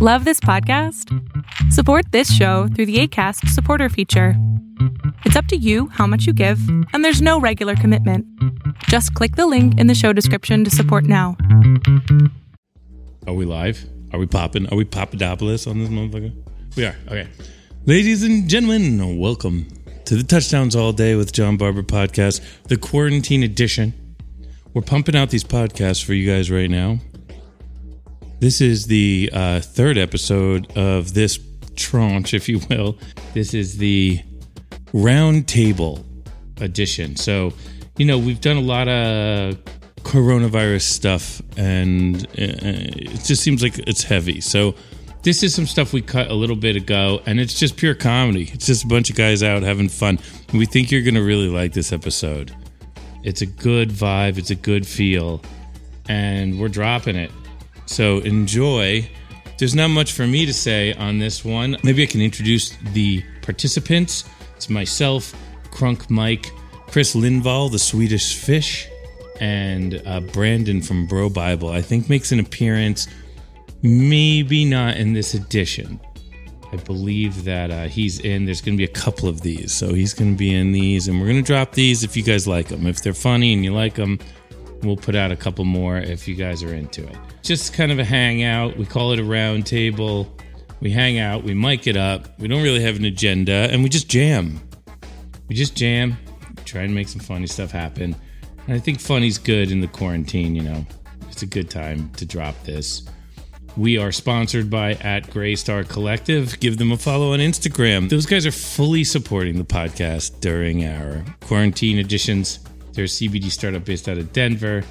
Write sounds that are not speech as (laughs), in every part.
Love this podcast? Support this show through the ACAST supporter feature. It's up to you how much you give, and there's no regular commitment. Just click the link in the show description to support now. Are we live? Are we popping? Are we Papadopoulos on this motherfucker? We are. Okay. Ladies and gentlemen, welcome to the Touchdowns All Day with John Barber podcast, the quarantine edition. We're pumping out these podcasts for you guys right now. This is the uh, third episode of this tranche, (laughs) if you will. This is the roundtable edition. So, you know, we've done a lot of coronavirus stuff, and uh, it just seems like it's heavy. So, this is some stuff we cut a little bit ago, and it's just pure comedy. It's just a bunch of guys out having fun. We think you're going to really like this episode. It's a good vibe, it's a good feel, and we're dropping it. So enjoy. There's not much for me to say on this one. Maybe I can introduce the participants. It's myself, Crunk Mike, Chris Lindvall, the Swedish Fish, and uh, Brandon from Bro Bible. I think makes an appearance, maybe not in this edition. I believe that uh, he's in. There's going to be a couple of these, so he's going to be in these, and we're going to drop these if you guys like them. If they're funny and you like them, we'll put out a couple more if you guys are into it. Just kind of a hangout. We call it a round table. We hang out, we mic it up. We don't really have an agenda, and we just jam. We just jam, try and make some funny stuff happen. And I think funny's good in the quarantine, you know. It's a good time to drop this. We are sponsored by at Greystar Collective. Give them a follow on Instagram. Those guys are fully supporting the podcast during our quarantine editions. They're a CBD startup based out of Denver.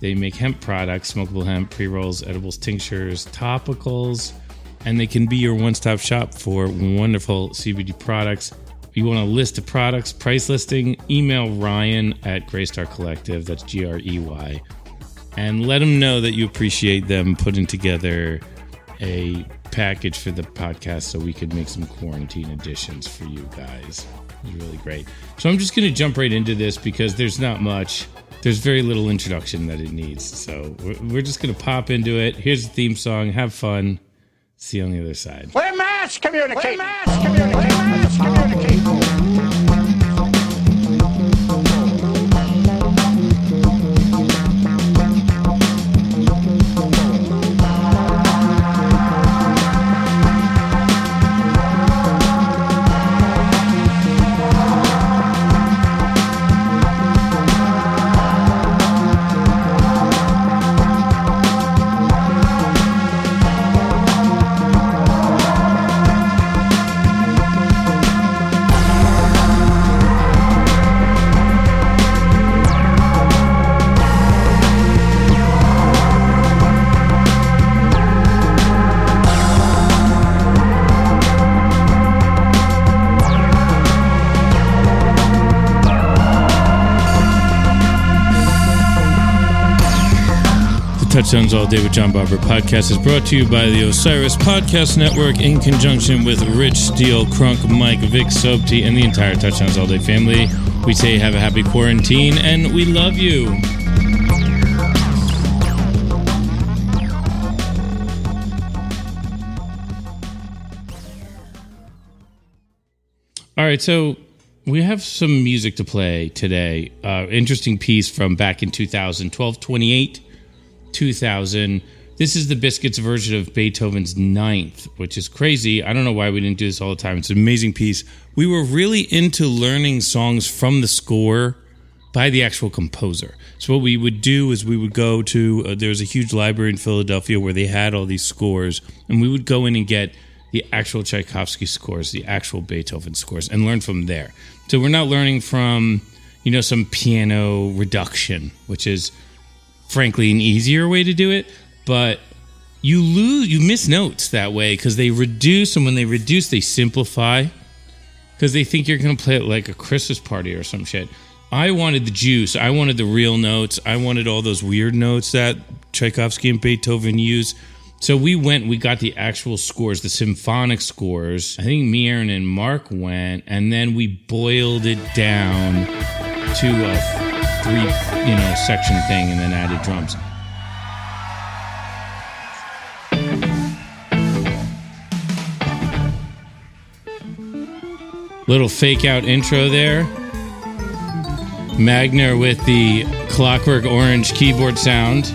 They make hemp products, smokable hemp, pre rolls, edibles, tinctures, topicals, and they can be your one stop shop for wonderful CBD products. If you want a list of products, price listing, email Ryan at Greystar Collective. That's G R E Y. And let them know that you appreciate them putting together a package for the podcast so we could make some quarantine editions for you guys. It's really great. So I'm just going to jump right into this because there's not much. There's very little introduction that it needs. So we're, we're just going to pop into it. Here's the theme song. Have fun. See you on the other side. We're mass communicating. We're mass communicating. We're mass communicating. Touchdowns All Day with John Barber podcast is brought to you by the Osiris Podcast Network in conjunction with Rich Steele, Crunk, Mike, Vic Sobti, and the entire Touchdowns All Day family. We say have a happy quarantine and we love you. All right, so we have some music to play today. Uh, interesting piece from back in 2012, 28. 2000. This is the Biscuits version of Beethoven's Ninth, which is crazy. I don't know why we didn't do this all the time. It's an amazing piece. We were really into learning songs from the score by the actual composer. So what we would do is we would go to uh, there was a huge library in Philadelphia where they had all these scores, and we would go in and get the actual Tchaikovsky scores, the actual Beethoven scores, and learn from there. So we're not learning from you know some piano reduction, which is frankly an easier way to do it, but you lose you miss notes that way because they reduce and when they reduce they simplify because they think you're going to play it like a Christmas party or some shit. I wanted the juice. I wanted the real notes. I wanted all those weird notes that Tchaikovsky and Beethoven use. So we went, we got the actual scores, the symphonic scores. I think me, Aron, and Marc went, and then we boiled it down to a three, you know, section thing and then added drums. Little fake out intro there. Magner with the clockwork orange keyboard sound.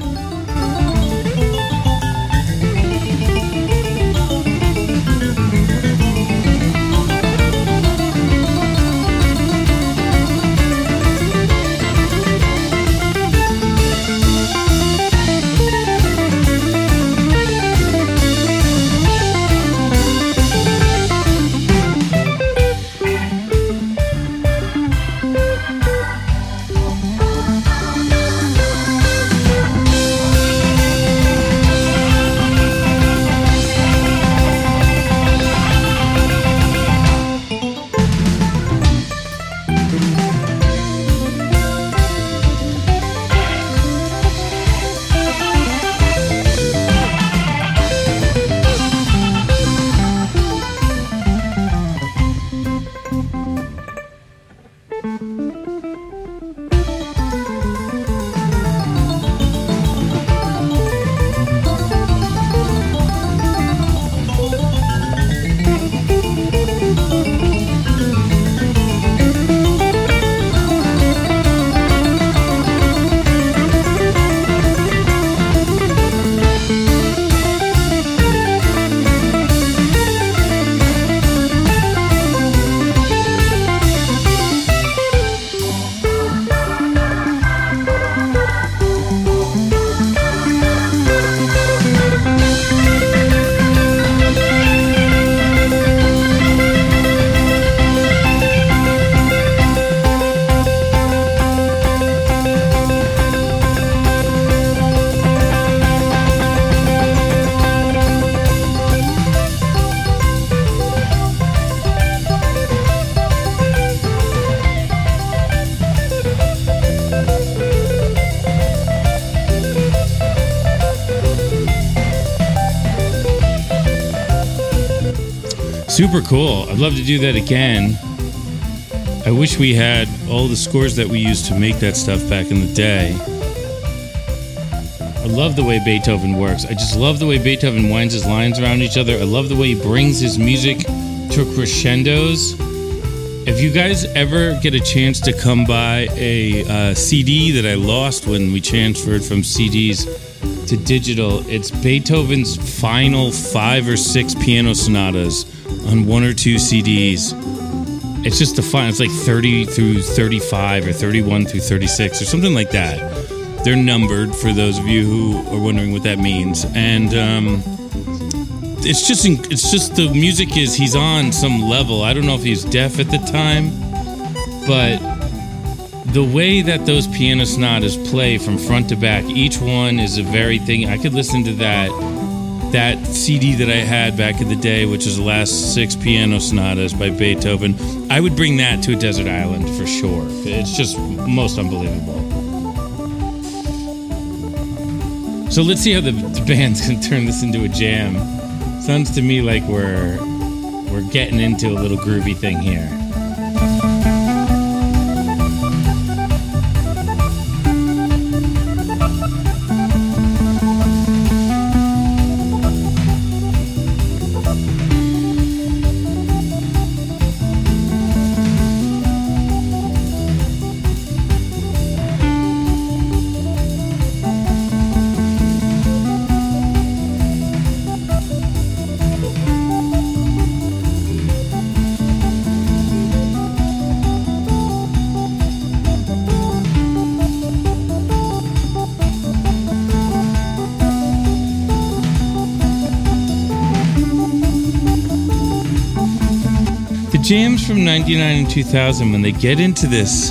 Super cool. I'd love to do that again. I wish we had all the scores that we used to make that stuff back in the day. I love the way Beethoven works. I just love the way Beethoven winds his lines around each other. I love the way he brings his music to crescendos. If you guys ever get a chance to come by a uh, CD that I lost when we transferred from CDs to digital, it's Beethoven's final five or six piano sonatas on one or two CDs. It's just a fun. It's like 30 through 35 or 31 through 36 or something like that. They're numbered for those of you who are wondering what that means. And um, it's just it's just the music is he's on some level. I don't know if he's deaf at the time, but the way that those piano sonatas play from front to back, each one is a very thing. I could listen to that that CD that I had back in the day, which is the last six piano sonatas by Beethoven, I would bring that to a desert island for sure. It's just most unbelievable. So let's see how the, band's gonna turn this into a jam. Sounds to me like we're we're getting into a little groovy thing here. Jams from 99 and 2000 when they get into this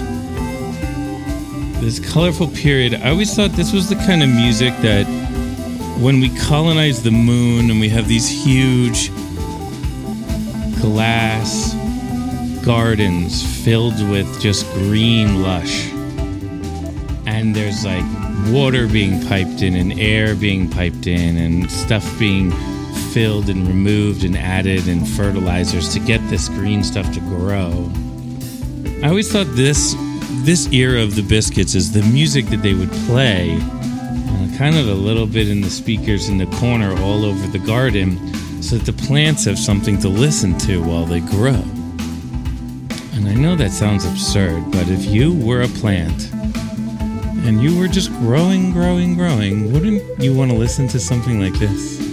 this colorful period i always thought this was the kind of music that when we colonize the moon and we have these huge glass gardens filled with just green lush and there's like water being piped in and air being piped in and stuff being filled and removed and added and fertilizers to get this green stuff to grow. I always thought this this era of the Biscuits is the music that they would play, uh, kind of a little bit in the speakers in the corner all over the garden, so that the plants have something to listen to while they grow. And I know that sounds absurd, but if you were a plant and you were just growing, growing, growing, wouldn't you want to listen to something like this?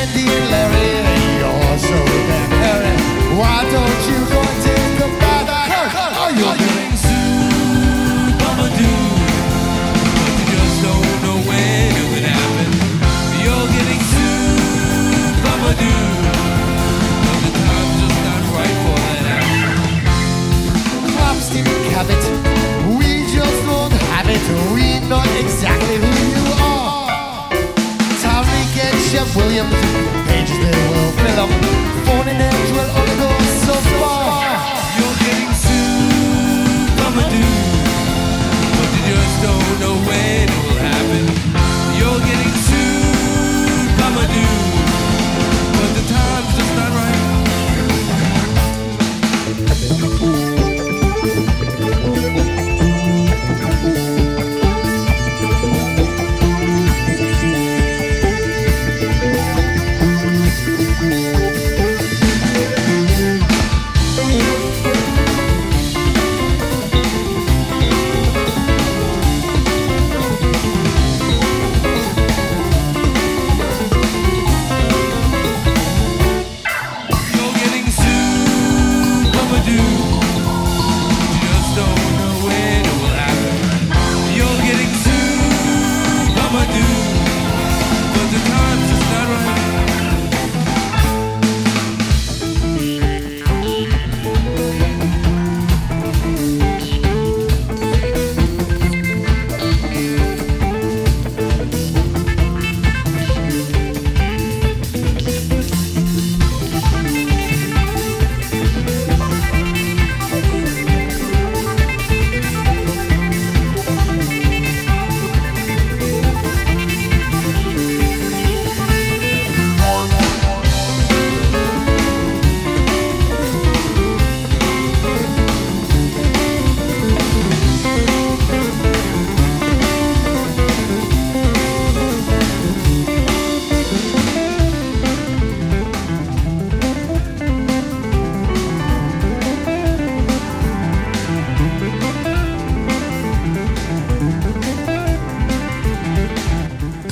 Andy and Larry, you're so damn hairy. Why don't you? Obrigadão.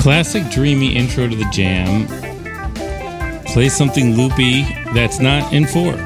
Classic dreamy intro to the jam. Play something loopy that's not in four.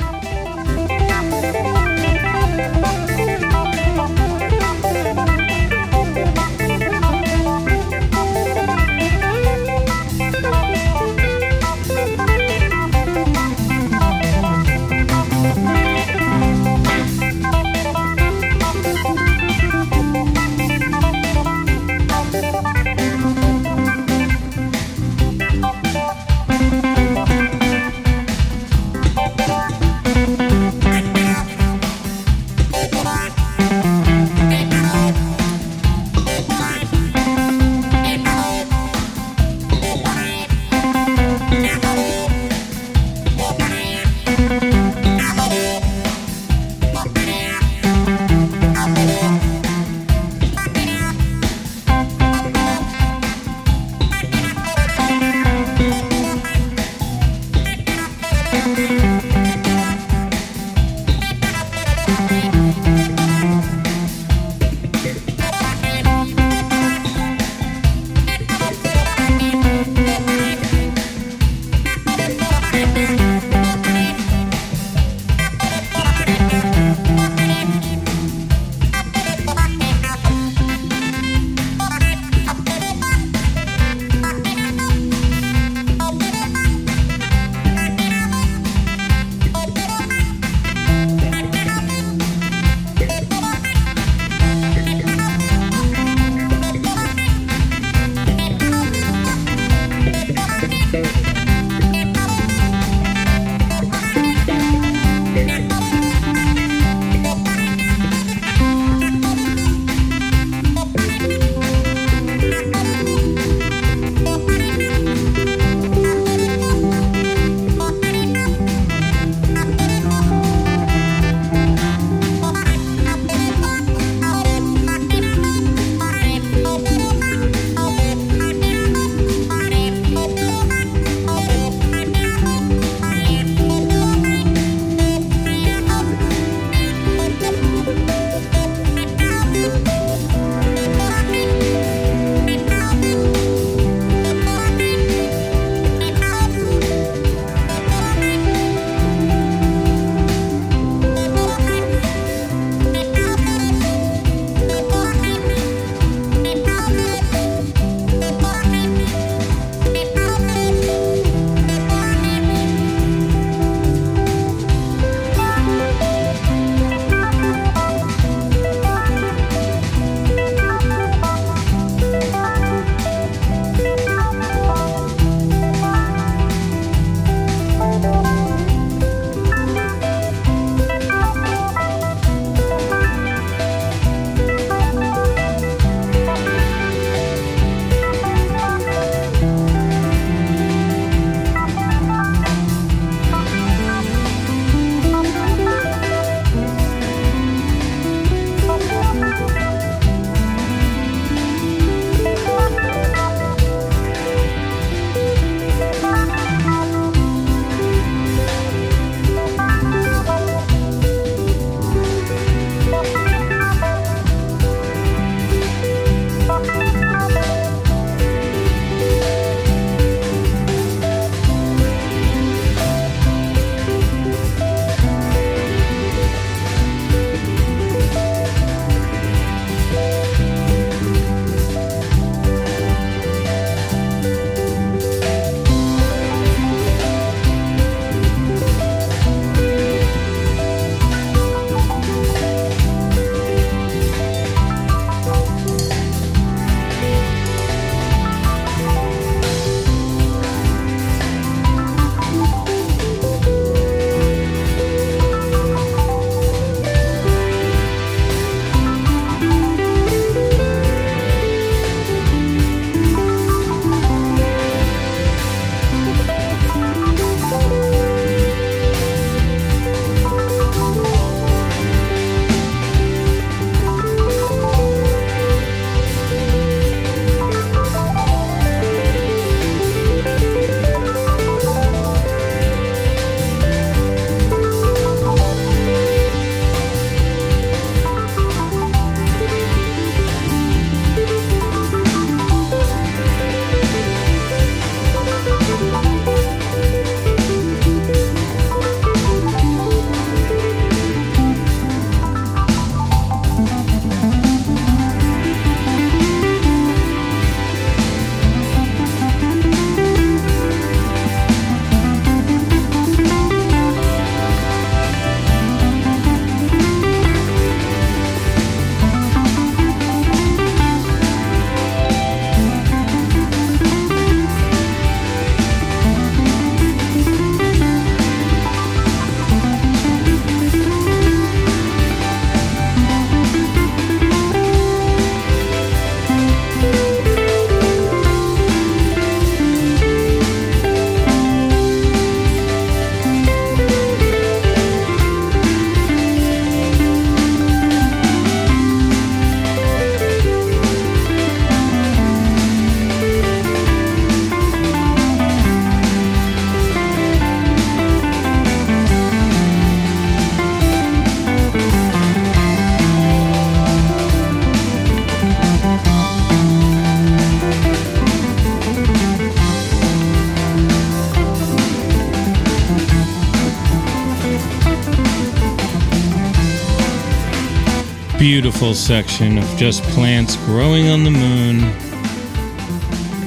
Beautiful section of just plants growing on the moon.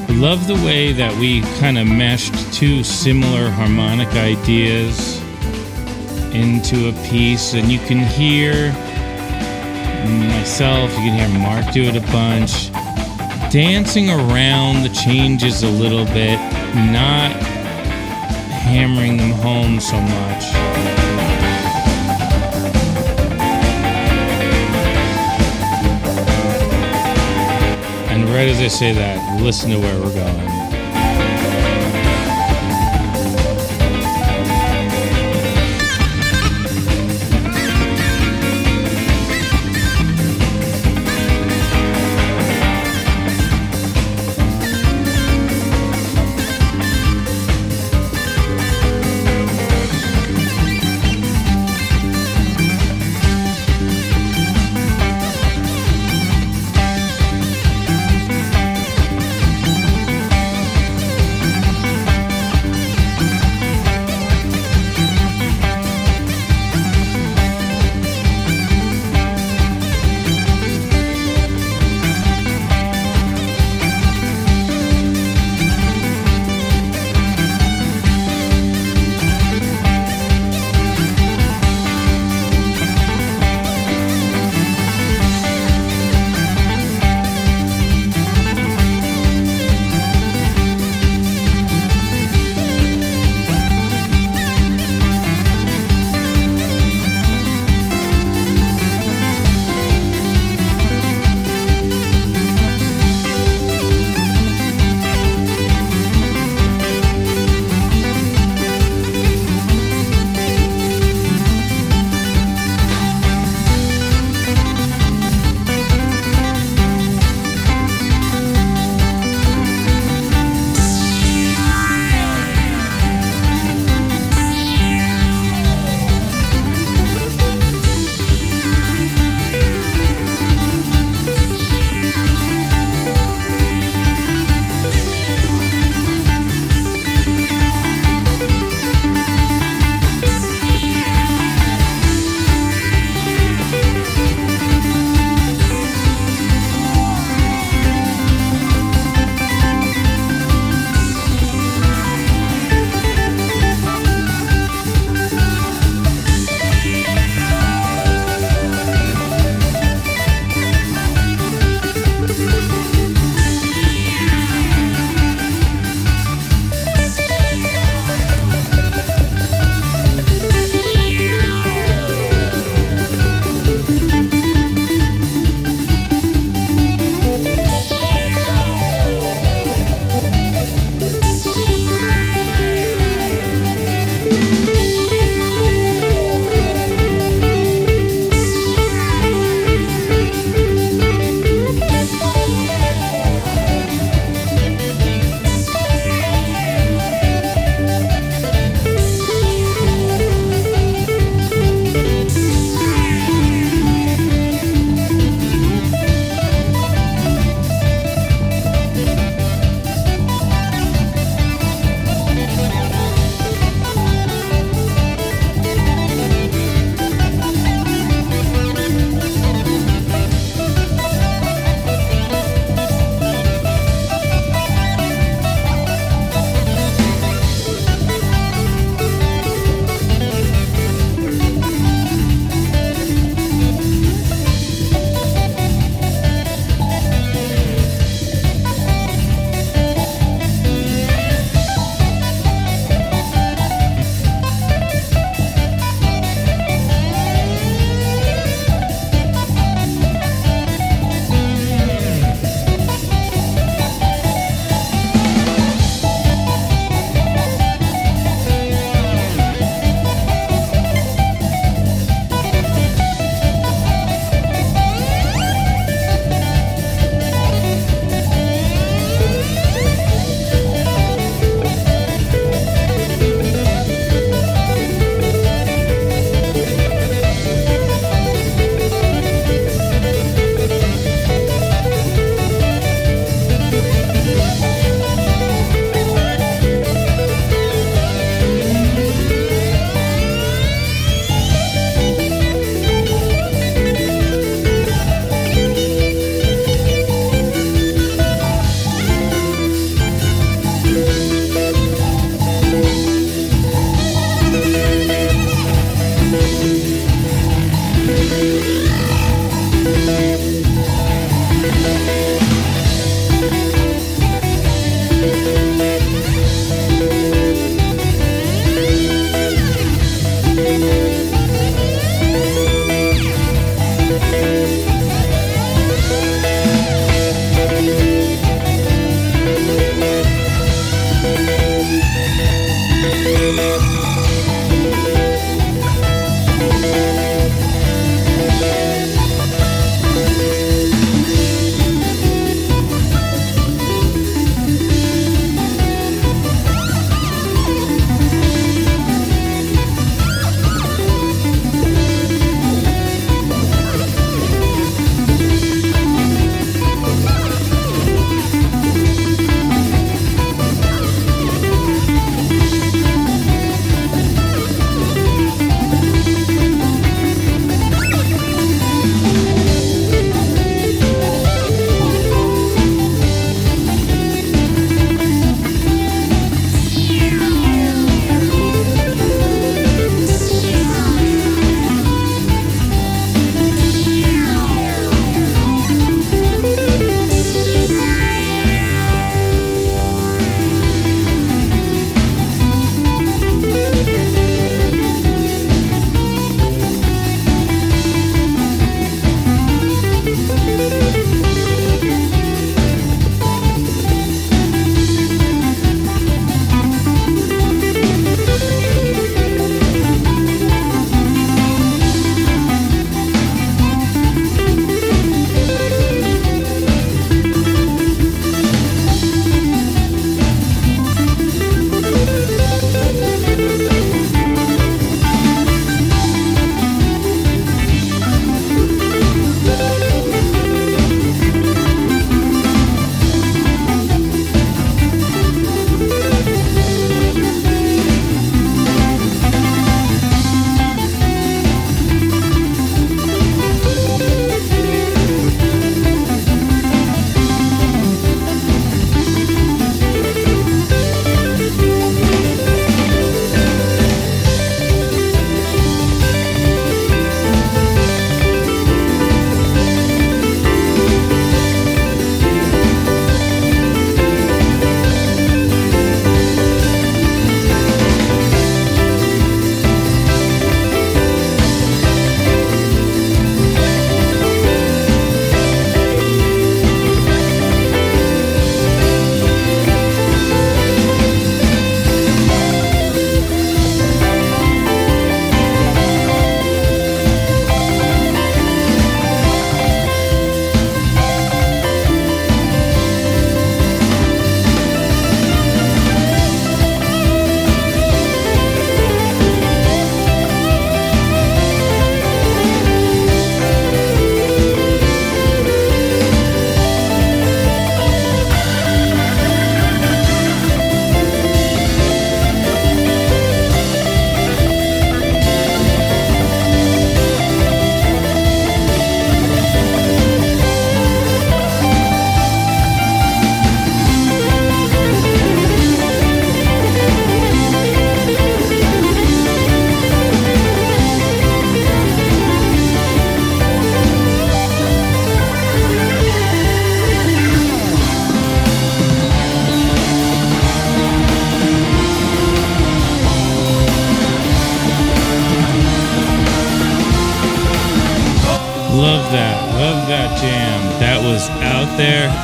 I Love the way that we kind of meshed two similar harmonic ideas into a piece, and you can hear myself, you can hear Marc do it a bunch, dancing around the changes a little bit, not hammering them home so much. Right as I say that, listen to where we're going.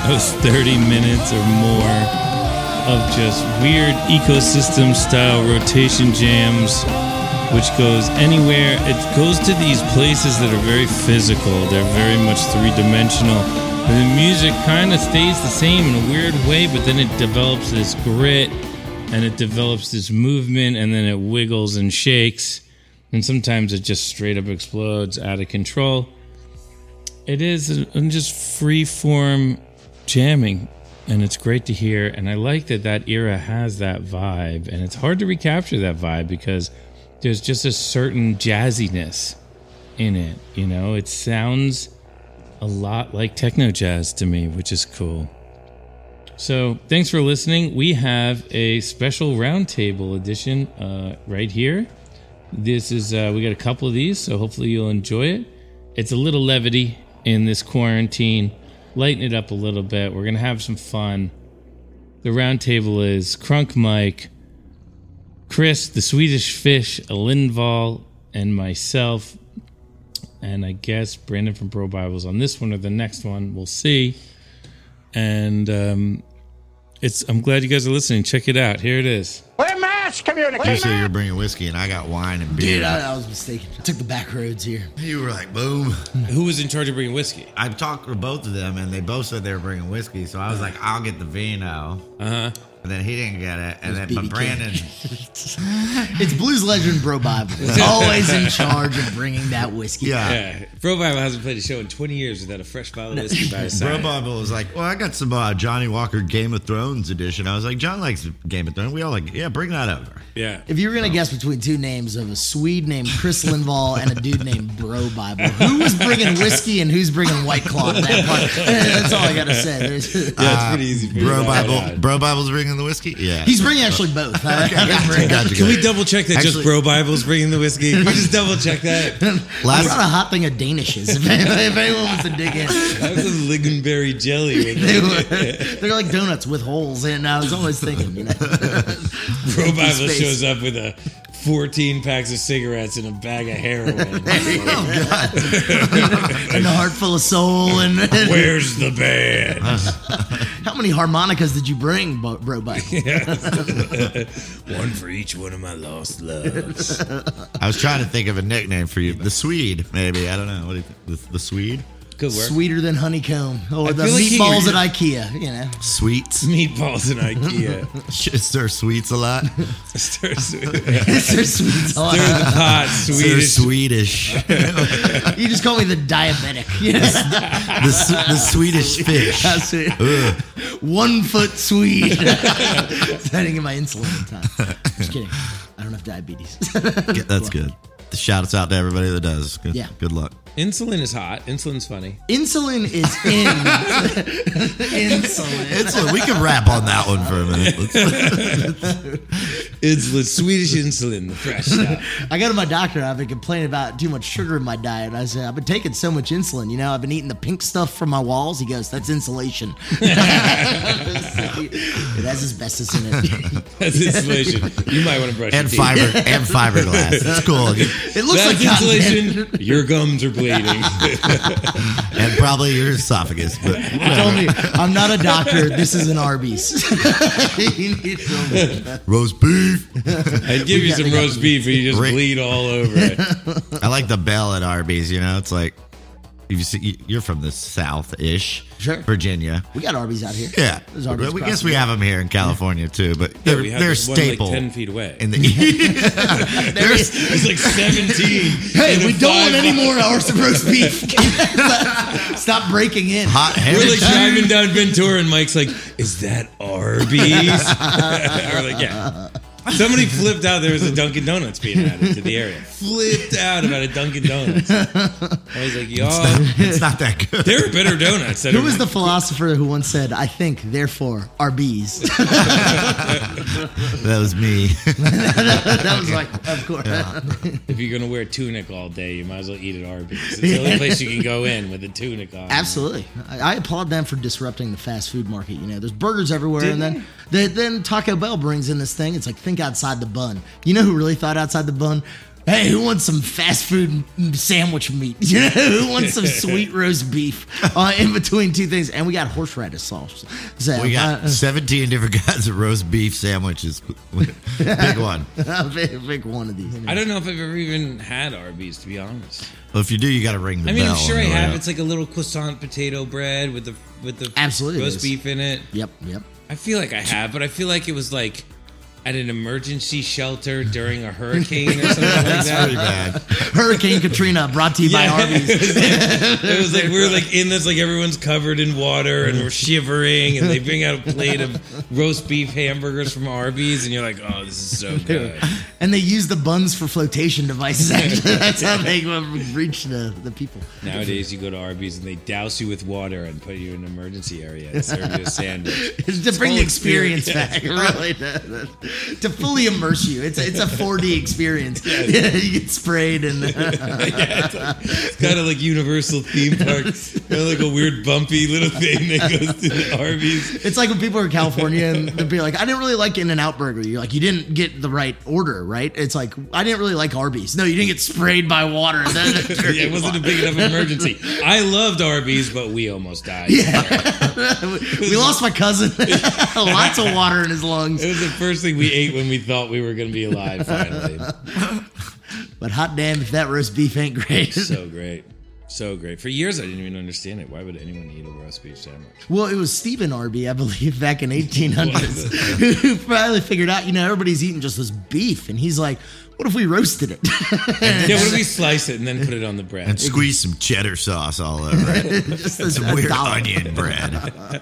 Was 30 minutes or more of just weird ecosystem style rotation jams, which goes anywhere. It goes to these places that are very physical, they're very much three dimensional. The music kind of stays the same in a weird way, but then it develops this grit and it develops this movement and then it wiggles and shakes. And sometimes it just straight up explodes out of control it is a- just free form jamming and it's great to hear and i like that that era has that vibe and it's hard to recapture that vibe because there's just a certain jazziness in it you know? It sounds a lot like techno jazz to me which is cool. So thanks for listening. We have a special roundtable edition uh, right here. This is uh, we got a couple of these so hopefully you'll enjoy it. It's a little levity in this quarantine lighten it up a little bit. We're gonna have some fun. The round table is crunk mike chris the swedish fish Lindvall and myself. And i guess brandon from Bro Bibles on this one or the next one. We'll see. And um, it's i'm glad you guys are listening. Check it out. Here it is mass communication. You said you're bringing whiskey, and I got wine and beer. Dude, I, I was mistaken. I took the back roads here. you were like, boom. who was in charge of bringing whiskey I talked to both of them, and they both said they were bringing whiskey. So I was like, I'll get the vino. uh-huh And then he didn't get it. And was then, BB but Brandon, (laughs) It's Blues Legend Bro Bible. (laughs) Always in charge of bringing that whiskey. yeah. Yeah, Bro Bible hasn't played a show in 20 years without a fresh bottle of whiskey by his side. Bro. Bible was like, well, I got some uh, Johnnie Walker Game of Thrones edition. I was like, John likes Game of Thrones. We all like, yeah, bring that over. Yeah. If you were gonna guess between two names of a Swede named Chris Lindvall and a dude named Bro Bible, who was bringing whiskey and who's bringing White Claw to that party? (laughs) That's all I gotta say. There's- Yeah, it's pretty easy for Bro Bible. Bro Bible's bringing the whiskey. Yeah, He's bringing actually both. (laughs) I- I Gotcha, Can we double check that just Bro Bible's bringing the whiskey? Can we just double check that? I (laughs) Last brought a hot thing of Danishes. (laughs) If anyone, if anyone wants to dig in, That was a lingonberry jelly. they were, they're like donuts with holes. And I was always thinking, you know, Bro Bible shows up with a 14 packs of cigarettes and a bag of heroin. (laughs) oh god, (laughs) and a heart full of soul. And, and (laughs) Where's the band? how many harmonicas did you bring, Bo- Bro Bible? one for each one of my lost loves. I was trying to think of a nickname for you. The Swede, maybe. I don't know. What do you think? The, the Swede, Good work. Sweeter than honeycomb, or the feel like he- meatballs at IKEA. You know, sweets. Meatballs in IKEA. (laughs) (laughs) (laughs) Stir sweets a lot. Stir, stir They're sweet. the pot, Stir Swedish. Swedish. You just call me the diabetic. You know? the, s- the Swedish fish. That's it. Ugh. One foot Swede. I didn't get my insulin in time. Just kidding. I don't have diabetes. Yeah, That's good. The shouts out to everybody that does. Good, Yeah. good luck. Insulin is hot. Insulin's funny. Insulin is in. (laughs) Insulin. It's, we can rap on that one for a minute. (laughs) Let's- It's the Swedish insulin, the fresh stuff. (laughs) I go to my doctor. I've been complaining about too much sugar in my diet. I said, I've been taking so much insulin. You know, I've been eating the pink stuff from my walls. He goes, That's insulation. (laughs) (laughs) it has asbestos in it. That's insulation. You might want to brush and your teeth. fiber and fiberglass. It's cool. It looks That's like cotton insulation. Your gums are bleeding. And probably your esophagus. But He told me, I'm not a doctor. This is an Arby's. You need to- roast beef. (laughs) I'd give you some roast beef and you just Rick- bleed all over it. (laughs) I like the bell at Arby's. You know, it's like if you see, you're from the South-ish, Sure. Virginia. we got Arby's out here. Yeah, There's Arby's we guess the we way. have them here in California too, but Yeah, they're we have they're this one, like, staple 10 feet away. in the. (laughs) There is- It's like 17. Hey, we don't want five- any more horse roast beef. Stop breaking in. Hot We're heritage. like driving down Ventura and Mike's like, is that Arby's? We're like, yeah. Somebody flipped out there was a Dunkin' Donuts being added to the area. Flipped out about a Dunkin' Donuts. I was like, y'all, it's not that good. there are better donuts. That Who are- was the philosopher who once said, I think, therefore, Arby's? (laughs) That was me. (laughs) that was like, of course. If you're gonna wear a tunic all day, you might as well eat at Arby's. It's the only place you can go in with a tunic on. Absolutely. I, I applaud them for disrupting the fast food market. You know, there's burgers everywhere, Did and then the, then Taco Bell brings in this thing. It's like think outside the bun. You know who really thought outside the bun? Hey, who wants some fast food sandwich meat? (laughs) You know, who wants some sweet (laughs) roast beef uh, in between two things? And we got horseradish sauce. So, We got uh, 17 different (laughs) kinds of roast beef sandwiches. Big one. big, big one of these. I don't know if I've ever even had Arby's, to be honest. Well, if you do, you got to ring the I mean, bell. I'm sure I on have. out. It's like a little croissant potato bread with the with the Absolutely roast beef in it. Yep, yep. I feel like I have, but I feel like it was like at an emergency shelter during a hurricane or something like That's that. pretty bad. Hurricane Katrina brought to you by Arby's. (laughs) It was like we were like in this, like everyone's covered in water and we're shivering, and they bring out a plate of roast beef hamburgers from Arby's, and you're like, oh, this is so (laughs) good. And they use the buns for flotation devices. Actually, (laughs) that's how they reach the, the people. Nowadays, you go to Arby's and they douse you with water and put you in an emergency area and serve you a sandwich. (laughs) It's to bring the experience (laughs) experience, back, really, to, to fully immerse you. It's a, it's a 4D experience. Yeah, you get sprayed and It's kind of like Universal theme parks, kind of like a weird bumpy little thing that goes to the Arby's. it's like when people are in California and they'll be like, "I didn't really like In and Out Burger." You're like, "You didn't get the right order, right?" It's like, "I didn't really like Arby's." No, you didn't get sprayed by water. (laughs) then Yeah, it wasn't a big enough emergency. I loved Arby's, but we almost died. Yeah, (laughs) (laughs) we lost my cousin. Lots of water in his lungs. It was the first thing we ate when we thought we were going to be alive finally. But hot damn, if that roast beef ain't great. So great. So great. For years, I didn't even understand it. Why would anyone eat a roast beef sandwich? Well, it was Stephen Arby, I believe, back in 1800s, (laughs) (laughs) who finally figured out, you know, everybody's eating just this beef. And he's like, what if we roasted it? (laughs) Yeah, what if we slice it and then put it on the bread? And squeeze some cheddar sauce all over it. just this Some weird onion bread.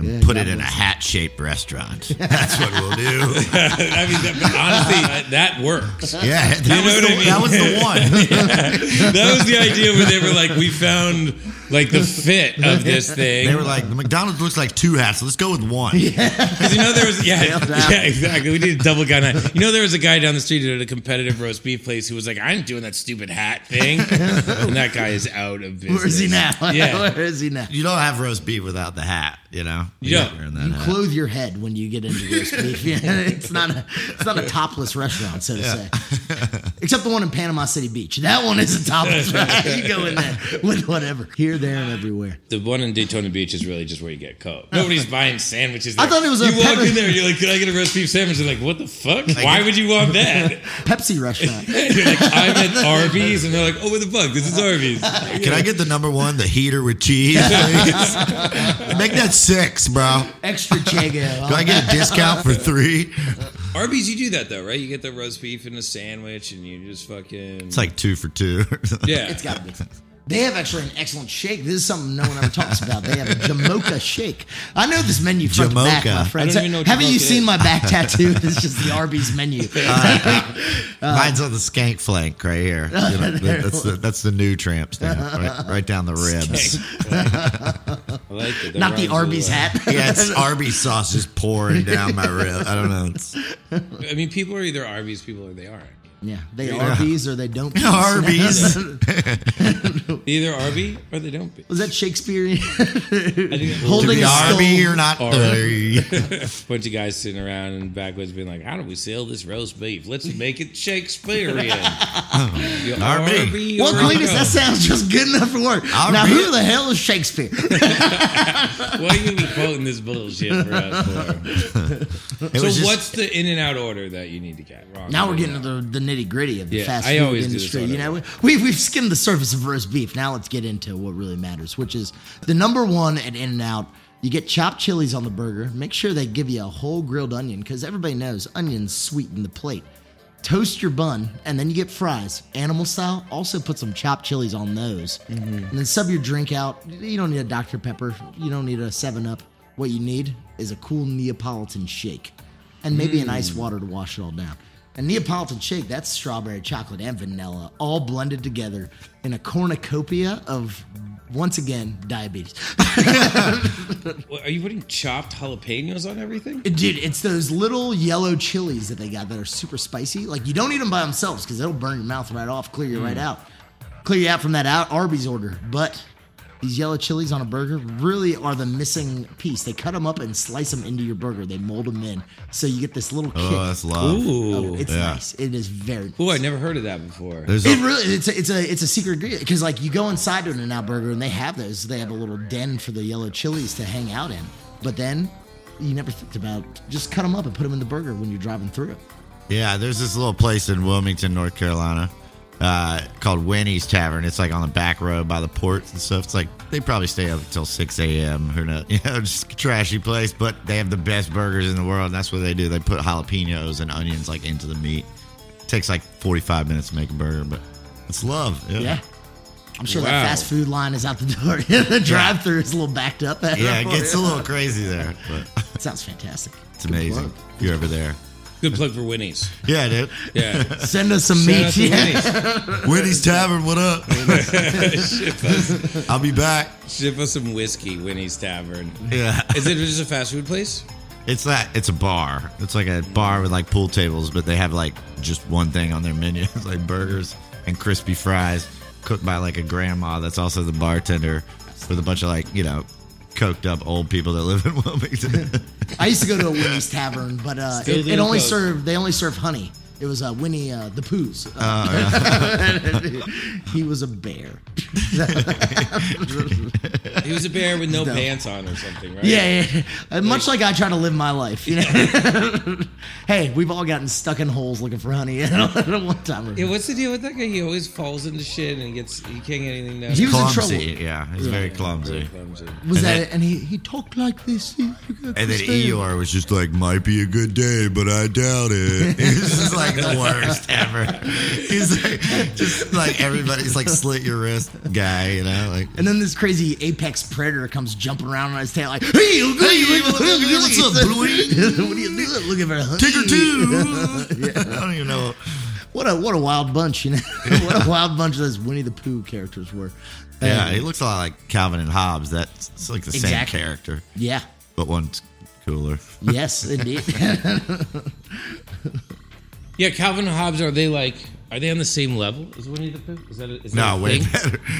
And Yeah, put it in a hat shaped restaurant. (laughs) That's what we'll do. (laughs) I mean, that, honestly, (laughs) that, that works. Yeah, that, know was, what the, I mean? that was the one. That was the idea where they were like, we found like the fit of this (laughs) thing. They were like, the McDonald's looks like two hats. So Let's go with one. Because you know there was yeah yeah exactly we need a double guy now. You know there was a guy down the street at a competitive roast beef place who was like I'm doing that stupid hat thing, (laughs) and that guy is out of business. Where is he now? (laughs) Yeah, Where is he now? You don't have roast beef without the hat, you know? Yeah. gotta wear that You hat. clothe your head when you get into roast beef. Yeah, it's not a it's not a topless restaurant, so to say. Except the one in Panama City Beach. That one is a topless restaurant. You go in there with whatever. Here, there, and everywhere. the one in Daytona Beach is really just where you get coke. Nobody's buying sandwiches. I thought it was a You walk pepper- in there, you're like, "Can I get a roast beef sandwich?" They're like, "What the fuck? Why would you want that?" (laughs) Pepsi restaurant. (laughs) You're like, "I'm at Arby's," and they're like, "Oh, what the fuck? This is Arby's." (laughs) Can I get the number one, the heater with cheese? please? Make that six, bro. Extra Chago. Do I get a discount for three? Arby's, you do that though, right? You get the roast beef and a sandwich, and you just fucking It's like two for two. yeah. It's got to be. They have actually an excellent shake. This is something no one ever talks (laughs) about. They have a Jamocha shake. I know this menu front to back, my friend. I don't even know Haven't you Jamocha seen my back (laughs) tattoo? It's just the Arby's menu. Uh, (laughs) uh, mine's on the skank flank right here. You know, that's, the, that's the new tramp stamp, right, right down the ribs. I like it. That Not the rhymes really Arby's well. hat. Yeah, it's Arby's sauce just pouring down my rib. I don't know. It's I mean, people are either Arby's people or they aren't. Yeah, they Arby's or they don't. be. (laughs) Arby's. (laughs) Either Arby or they don't be. Was that Shakespearean? (laughs) I think to Holding be a Arby or not. Or- Arby. a bunch of guys sitting around in the backwoods being like, "How do we sell this roast beef? Let's make it Shakespearean." Oh, you Arby. Arby Well, Cletus, that sounds just good enough for work. Arby. Now, who the hell is Shakespeare? Why are you gonna be quoting this bullshit for us? For? So, just- what's the in and out order that you need to get? Wrong Now we're getting to the, the nitty gritty of the Yeah, fast I food industry. You know, we, we've skimmed the surface of roast beef. Now let's get into what really matters, which is the number one at In and Out. You get chopped chilies on the burger. Make sure they give you a whole grilled onion because everybody knows onions sweeten the plate. Toast your bun, and then you get fries, animal style. Also, put some chopped chilies on those, Mm-hmm. and then sub your drink out. You don't need a Dr Pepper. You don't need a Seven Up. What you need is a cool Neapolitan shake, and maybe an Mm. ice water to wash it all down. A Neapolitan shake, that's strawberry, chocolate, and vanilla, all blended together in a cornucopia of, once again, diabetes. (laughs) What, are you putting chopped jalapenos on everything? Dude, it's those little yellow chilies that they got that are super spicy. Like, you don't eat them by themselves because it'll burn your mouth right off, clear you right mm. out. Clear you out from that out Arby's order. But these yellow chilies on a burger really are the missing piece. They cut them up and slice them into your burger. They mold them in, so you get this little oh, kick. Oh, that's love. Ooh. it's yeah. nice. It is very. Ooh, I never heard of that before. There's It a, really it's a, it's a it's a secret ingredient because like you go inside to an In-N-Out Burger and they have those. They have a little den for the yellow chilies to hang out in. But then you never think about just cut them up and put them in the burger when you're driving through. yeah, there's this little place in Wilmington, North Carolina, uh, called Winnie's Tavern. It's like on the back road by the ports and stuff. It's like they probably stay up until 6 a.m. Who knows? (laughs) You know, just a trashy place, but they have the best burgers in the world. And that's what they do. They put jalapenos and onions like into the meat. takes like 45 minutes to make a burger, but it's love. Yeah. Yeah. I'm sure Wow. that fast food line is out the door. (laughs) the drive through is a little backed up. Yeah, it (laughs) gets a little crazy there, but Sounds fantastic. it's amazing. If you're over there. Good plug for Winnie's. Yeah, dude. Yeah. Send us some Shout meat. Yeah. Winnie's. (laughs) Winnie's Tavern, what up? ship, us, I'll be back. ship us some whiskey, Winnie's Tavern. Yeah. Is it just a fast food place? It's that. It's a bar. It's like a bar with like pool tables, but they have like just one thing on their menu. It's (laughs) like burgers and crispy fries, cooked by like a grandma that's also the bartender, with a bunch of like you know, coked up old people that live in Wilmington. (laughs) I used to go to a Winnie's Tavern, but uh, Still it, do it only Coke. served they only served honey. It was uh, Winnie uh, the Pooh's. Uh, Oh, (laughs) he was a bear. (laughs) He was a bear with no, pants on or something, right? Yeah, yeah. Uh, much like I try to live my life. You know. (laughs) hey, we've all gotten stuck in holes looking for honey at one time. Yeah, what's the deal with that guy? He always falls into shit and he gets he can't get anything done. He was in clumsy. trouble. Yeah, he's very clumsy. Clumsy. Was And that then- it? And he, he talked like this. He- he And then to. Eeyore was just like, might be a good day, but I doubt it. He was just like (laughs) the worst ever. He's like, just like everybody's like slit your wrist guy, you know? Like, And then this crazy apex predator comes jumping around on his tail like, "Hey, you Hey, what's up, Bluey? (laughs) what are you doing? Looking for a honey. Tigger too. I don't even know. What a what a wild bunch, you know. (laughs) what a wild bunch those Winnie the Pooh characters were. Yeah, Uh, he looks a lot like Calvin and Hobbes. That's like the same character, yeah. but one's cooler. Yes, indeed. Yeah, Calvin and Hobbes are they like are they on the same level as Winnie the Pooh? Is that a, is that No, a way thing? better. (laughs)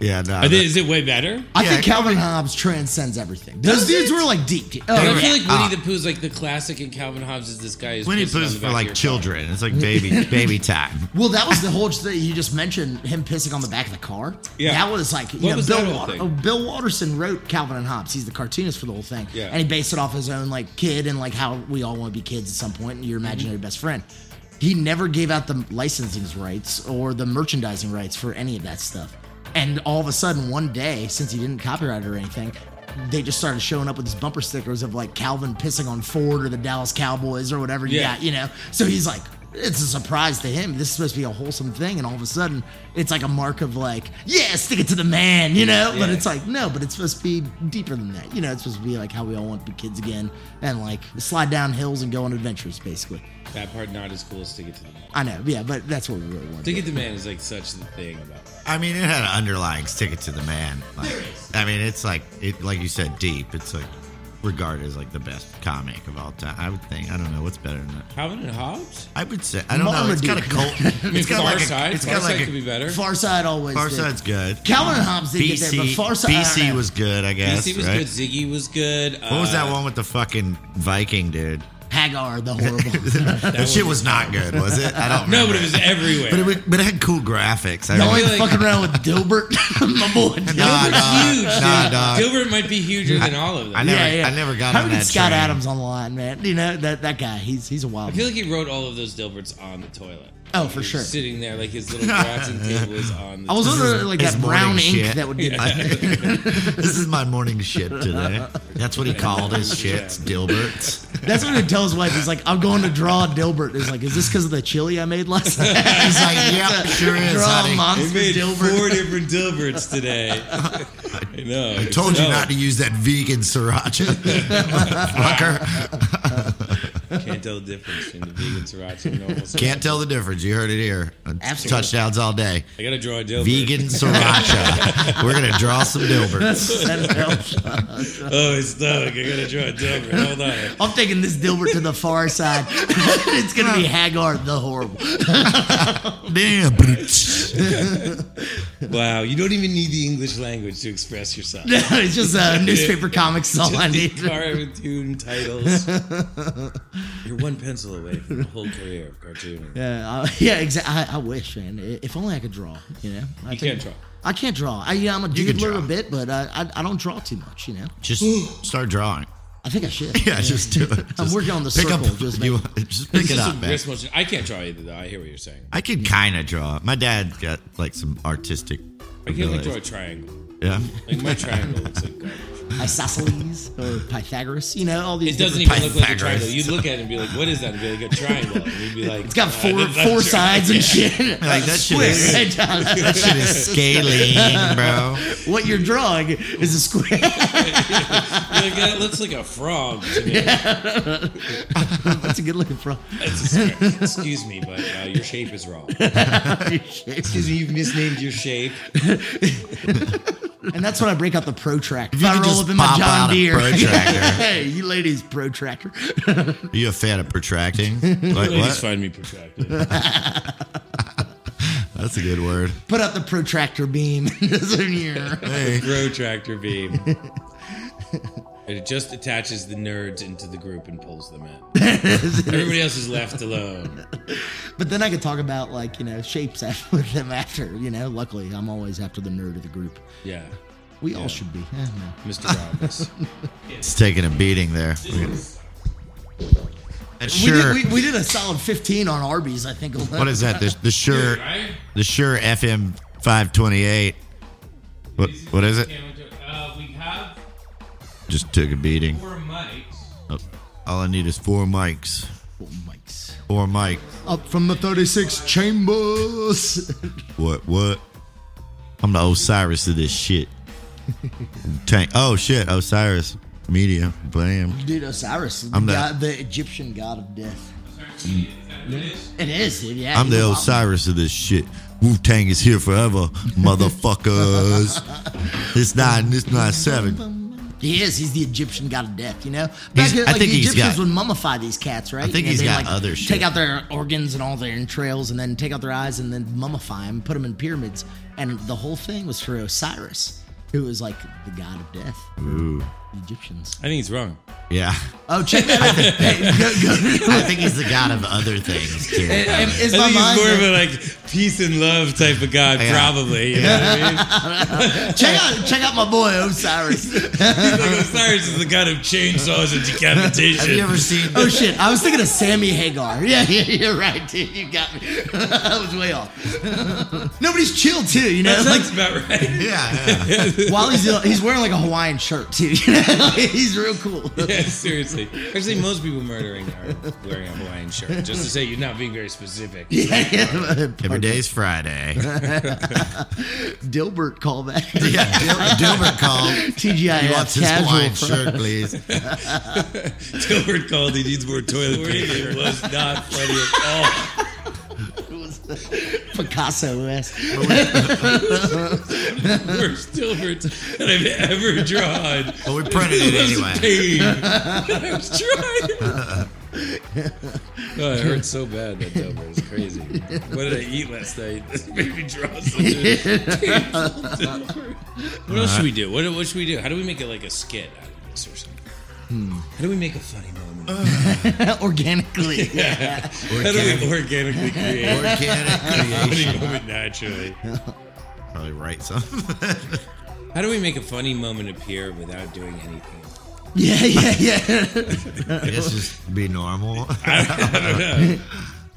Yeah, no. Are they, that- is it way better? I Yeah, think Calvin Hobbes transcends everything. Those dudes were like deep. deep. Oh, I feel like Winnie Ah. the Pooh is like the classic, and Calvin Hobbes is this guy. Who's Winnie pissing on Pooh's the for back of like your car. children. It's like baby (laughs) baby time. Well, that was the whole thing you just mentioned. Him pissing on the back of the car. Yeah. that was like you What know, was Bill that whole Water- thing? oh, Bill Watterson wrote Calvin and Hobbes. He's the cartoonist for the whole thing. Yeah. and he based it off his own like kid and like how we all want to be kids at some point and your imaginary Mm-hmm. best friend. He never gave out the licensing rights or the merchandising rights for any of that stuff. And all of a sudden, one day, since he didn't copyright it or anything, they just started showing up with these bumper stickers of like Calvin pissing on Ford or the Dallas Cowboys or whatever you Yeah. got, you know? So he's like, it's a surprise to him. This is supposed to be a wholesome thing, and all of a sudden, it's like a mark of like, yeah, stick it to the man, you know. But it's like, no, but it's supposed to be deeper than that. You know, it's supposed to be like how we all want to be kids again, and like slide down hills and go on adventures, basically. That part not as cool as Stick It to the Man. I know, yeah, but that's what we really want. Stick It to the Man is like such the thing about. I mean, it had an underlying stick it to the man. Like, I mean, it's like it, like you said, deep. It's like regarded as like the best comic of all time. I would think. I don't know what's better than that. Calvin and Hobbes. I would say. I don't know. It's got a cult. (laughs) I mean, It's got Far like Side. a. It's Far got Side like could be better. Far Side always. Far did. Side's good. Calvin and Hobbes did get there, but BC, Far Side. BC was good, I guess. BC was right? good. Ziggy was good. What was Uh, that one with the fucking Viking dude? Hagar, the horrible. (laughs) That shit was not good, was it? I don't. No, but it was everywhere. But it, was- but it had cool graphics. I Y'all like- fucking around with Dilbert, (laughs) my boy. Nah, Dilbert's dog. huge. Nah, dude. dog. Dilbert might be huger than all of them. I I, never- I never got How on did that Scott train. Adams on the line, man? You know that that guy. He's he's a wild. I feel man. like he wrote all of those Dilberts on the toilet. Oh, Like, for sure. Sitting there, like his little drafting (laughs) table was on. The I was This wondering is like his that brown ink shit. that would get. (laughs) this is my morning shit today. That's what he called his shits, Dilberts. That's what he tells his wife. He's like, I'm going to draw a Dilbert. He's like, is this because of the chili I made last night? He's like, yep, (laughs) sure is, Draw a honey. monster They made Dilbert. four different Dilberts today. I know. I told you not to use that vegan sriracha, fucker. Can't tell the difference between the vegan sriracha and normal sriracha. Can't tell the difference. You heard it here. Absolutely. Touchdowns all day. I gotta draw a Dilbert. Vegan sriracha. (laughs) We're gonna draw some Dilberts. (laughs) Oh, it's stuck. I gotta draw a Dilbert. Hold on. I'm taking this Dilbert to the far side. (laughs) it's gonna be Hagar the horrible. Damn. Wow, you don't even need the English language to express yourself. it's just a newspaper comics. is all I need. Just the cartoon titles. You're one pencil away from a whole career of cartooning. Yeah, uh, yeah, exactly. I, I wish, man. If only I could draw. You know, I You can't draw. I can't draw. I, yeah, I'm a You doodler a bit, but I, I I don't draw too much. You know, Just (gasps) start drawing. I think I should. (laughs) Yeah, just do it. I'm working on the pick circle, Up, just (laughs) you, just pick it up, man. I can't draw either, though. I hear what you're saying. I can kind of draw. My dad got like some artistic. I can't like draw a triangle. Yeah. Like my triangle looks like garbage. Isosceles or Pythagoras. You know, all these. It doesn't different- even look like a triangle. You'd look at it and be like, "What is that?" And be like, "A triangle." And you'd be like, It's got "Uh, four that's not four a sides and (laughs) shit. Like, that shit is- right, John? That shit is scaling, bro. (laughs) what you're drawing is a square. (laughs) You're like, that looks like a frog to me. That's a good looking frog. That's a square. Excuse me, but uh, your shape is wrong. Excuse me, you've misnamed your shape. And that's when I break out the protractor. If you I roll just up in my pop John out a Deere. protractor. (laughs) hey, you ladies, protractor. Are you a fan of protracting? (laughs) Like Ladies what? find me protracted. (laughs) That's a good word. Put out the protractor beam. Hey. Protractor beam. And it just attaches the nerds into the group and pulls them in. (laughs) Everybody else is left alone. but then I could talk about like you know shapes (laughs) after, with them after. You know, luckily I'm always after the nerd of the group. Yeah, We all should be. Eh, no. Mr. Rhombus. (laughs) It's taking a beating there. And We, did, we, we did a solid 15 on Arby's, I think. what is that? The, the sure. Right? The sure FM 528. What what is it? We have Just took a beating. four mics. Oh, all I need is four mics. Four mics. Four mics. Up from the 36 chambers. (laughs) What what? I'm the Osiris of this shit. Tank. Oh shit, Osiris Media. Bam. Dude, Osiris, I'm the- god, the Egyptian god of death. Mm. It is, dude. Yeah. I'm the Osiris of this shit. Wu Tang is here forever, motherfuckers. (laughs) it's nine. It's nine seven. (laughs) He is. He's the Egyptian god of death. You know, He's- Back in, I like think the he's Egyptians got- would mummify these cats, right? I think You know, he's they, got like, other shit. Take out their organs and all their entrails, and then take out their eyes, and then mummify them, put them in pyramids, and the whole thing was for Osiris, who was like the god of death. Ooh. The Egyptians. I think he's wrong. Yeah. Oh, check that out. hey, (laughs) go, go. I think he's the god of other things too. And is I my think mind he's more of a like peace and love type of god, Yeah. probably. You know what I mean? (laughs) check out check out my boy Osiris. (laughs) He's like Osiris is the god of chainsaws and decapitation. Have you ever seen? Oh shit! I was thinking of Sammy Hagar. Yeah, yeah, you're right, dude. You got me. I was way off. Nobody's chill too, you know. That Like about right. Yeah, yeah. while he's uh, he's wearing like a Hawaiian shirt too. You know, he's real cool. Yeah, (laughs) seriously. Actually, most people murdering are wearing a Hawaiian shirt. Just to say you're not being very specific. (laughs) Yeah, yeah. Every day's Friday. (laughs) Dilbert callback. Yeah, Dil- Dilbert called. TGI. He wants his casual. Hawaiian shirt, please. Dilbert called. He needs more toilet paper. It was not funny at all. (laughs) Picasso esque. (laughs) Worst Dilbert that I've ever drawn. But we printed it was anyway. pain. (laughs) I was trying. Oh, it hurt so bad that Dilbert was crazy. What did I eat last night? This made me draw such a. What else should we do? What, what should we do? How do we make it like a skit out of this or something? Hmm. How do we make a funny moment? (laughs) Organically. (laughs) Yeah. How do we organically create Organic (laughs) a funny creation. moment naturally? Probably write something. How do we make a funny moment appear without doing anything? Yeah, yeah, yeah. I guess just be normal. I don't know.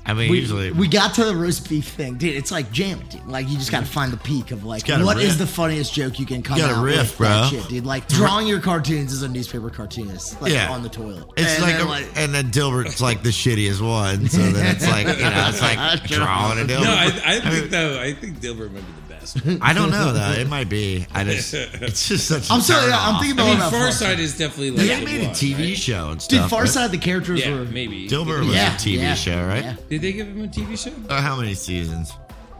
I mean, We, usually we got to the roast beef thing, dude. It's like jam, dude. Like you just got to find the peak of like gotta what is the funniest joke you can come You gotta out riff, with, bro. That shit, dude. Like drawing your cartoons as a newspaper cartoonist, like Yeah. on the toilet. It's And like, then, a, and then Dilbert's like the shittiest one. So then it's like, you know, it's like (laughs) drawing a Dilbert. No, I, I (laughs) think though. I think Dilbert might be the best. I don't know though. It might be. I just, (laughs) it's just such. I'm sorry, turn I'm off. thinking I mean, about Far Side. Farside is definitely like They made a one, TV right? show and Dude, stuff. Far right? Side, the characters Yeah, were. maybe. Dilbert was Yeah, a TV yeah, show, right? yeah. Did they give him a TV show? Or how many seasons?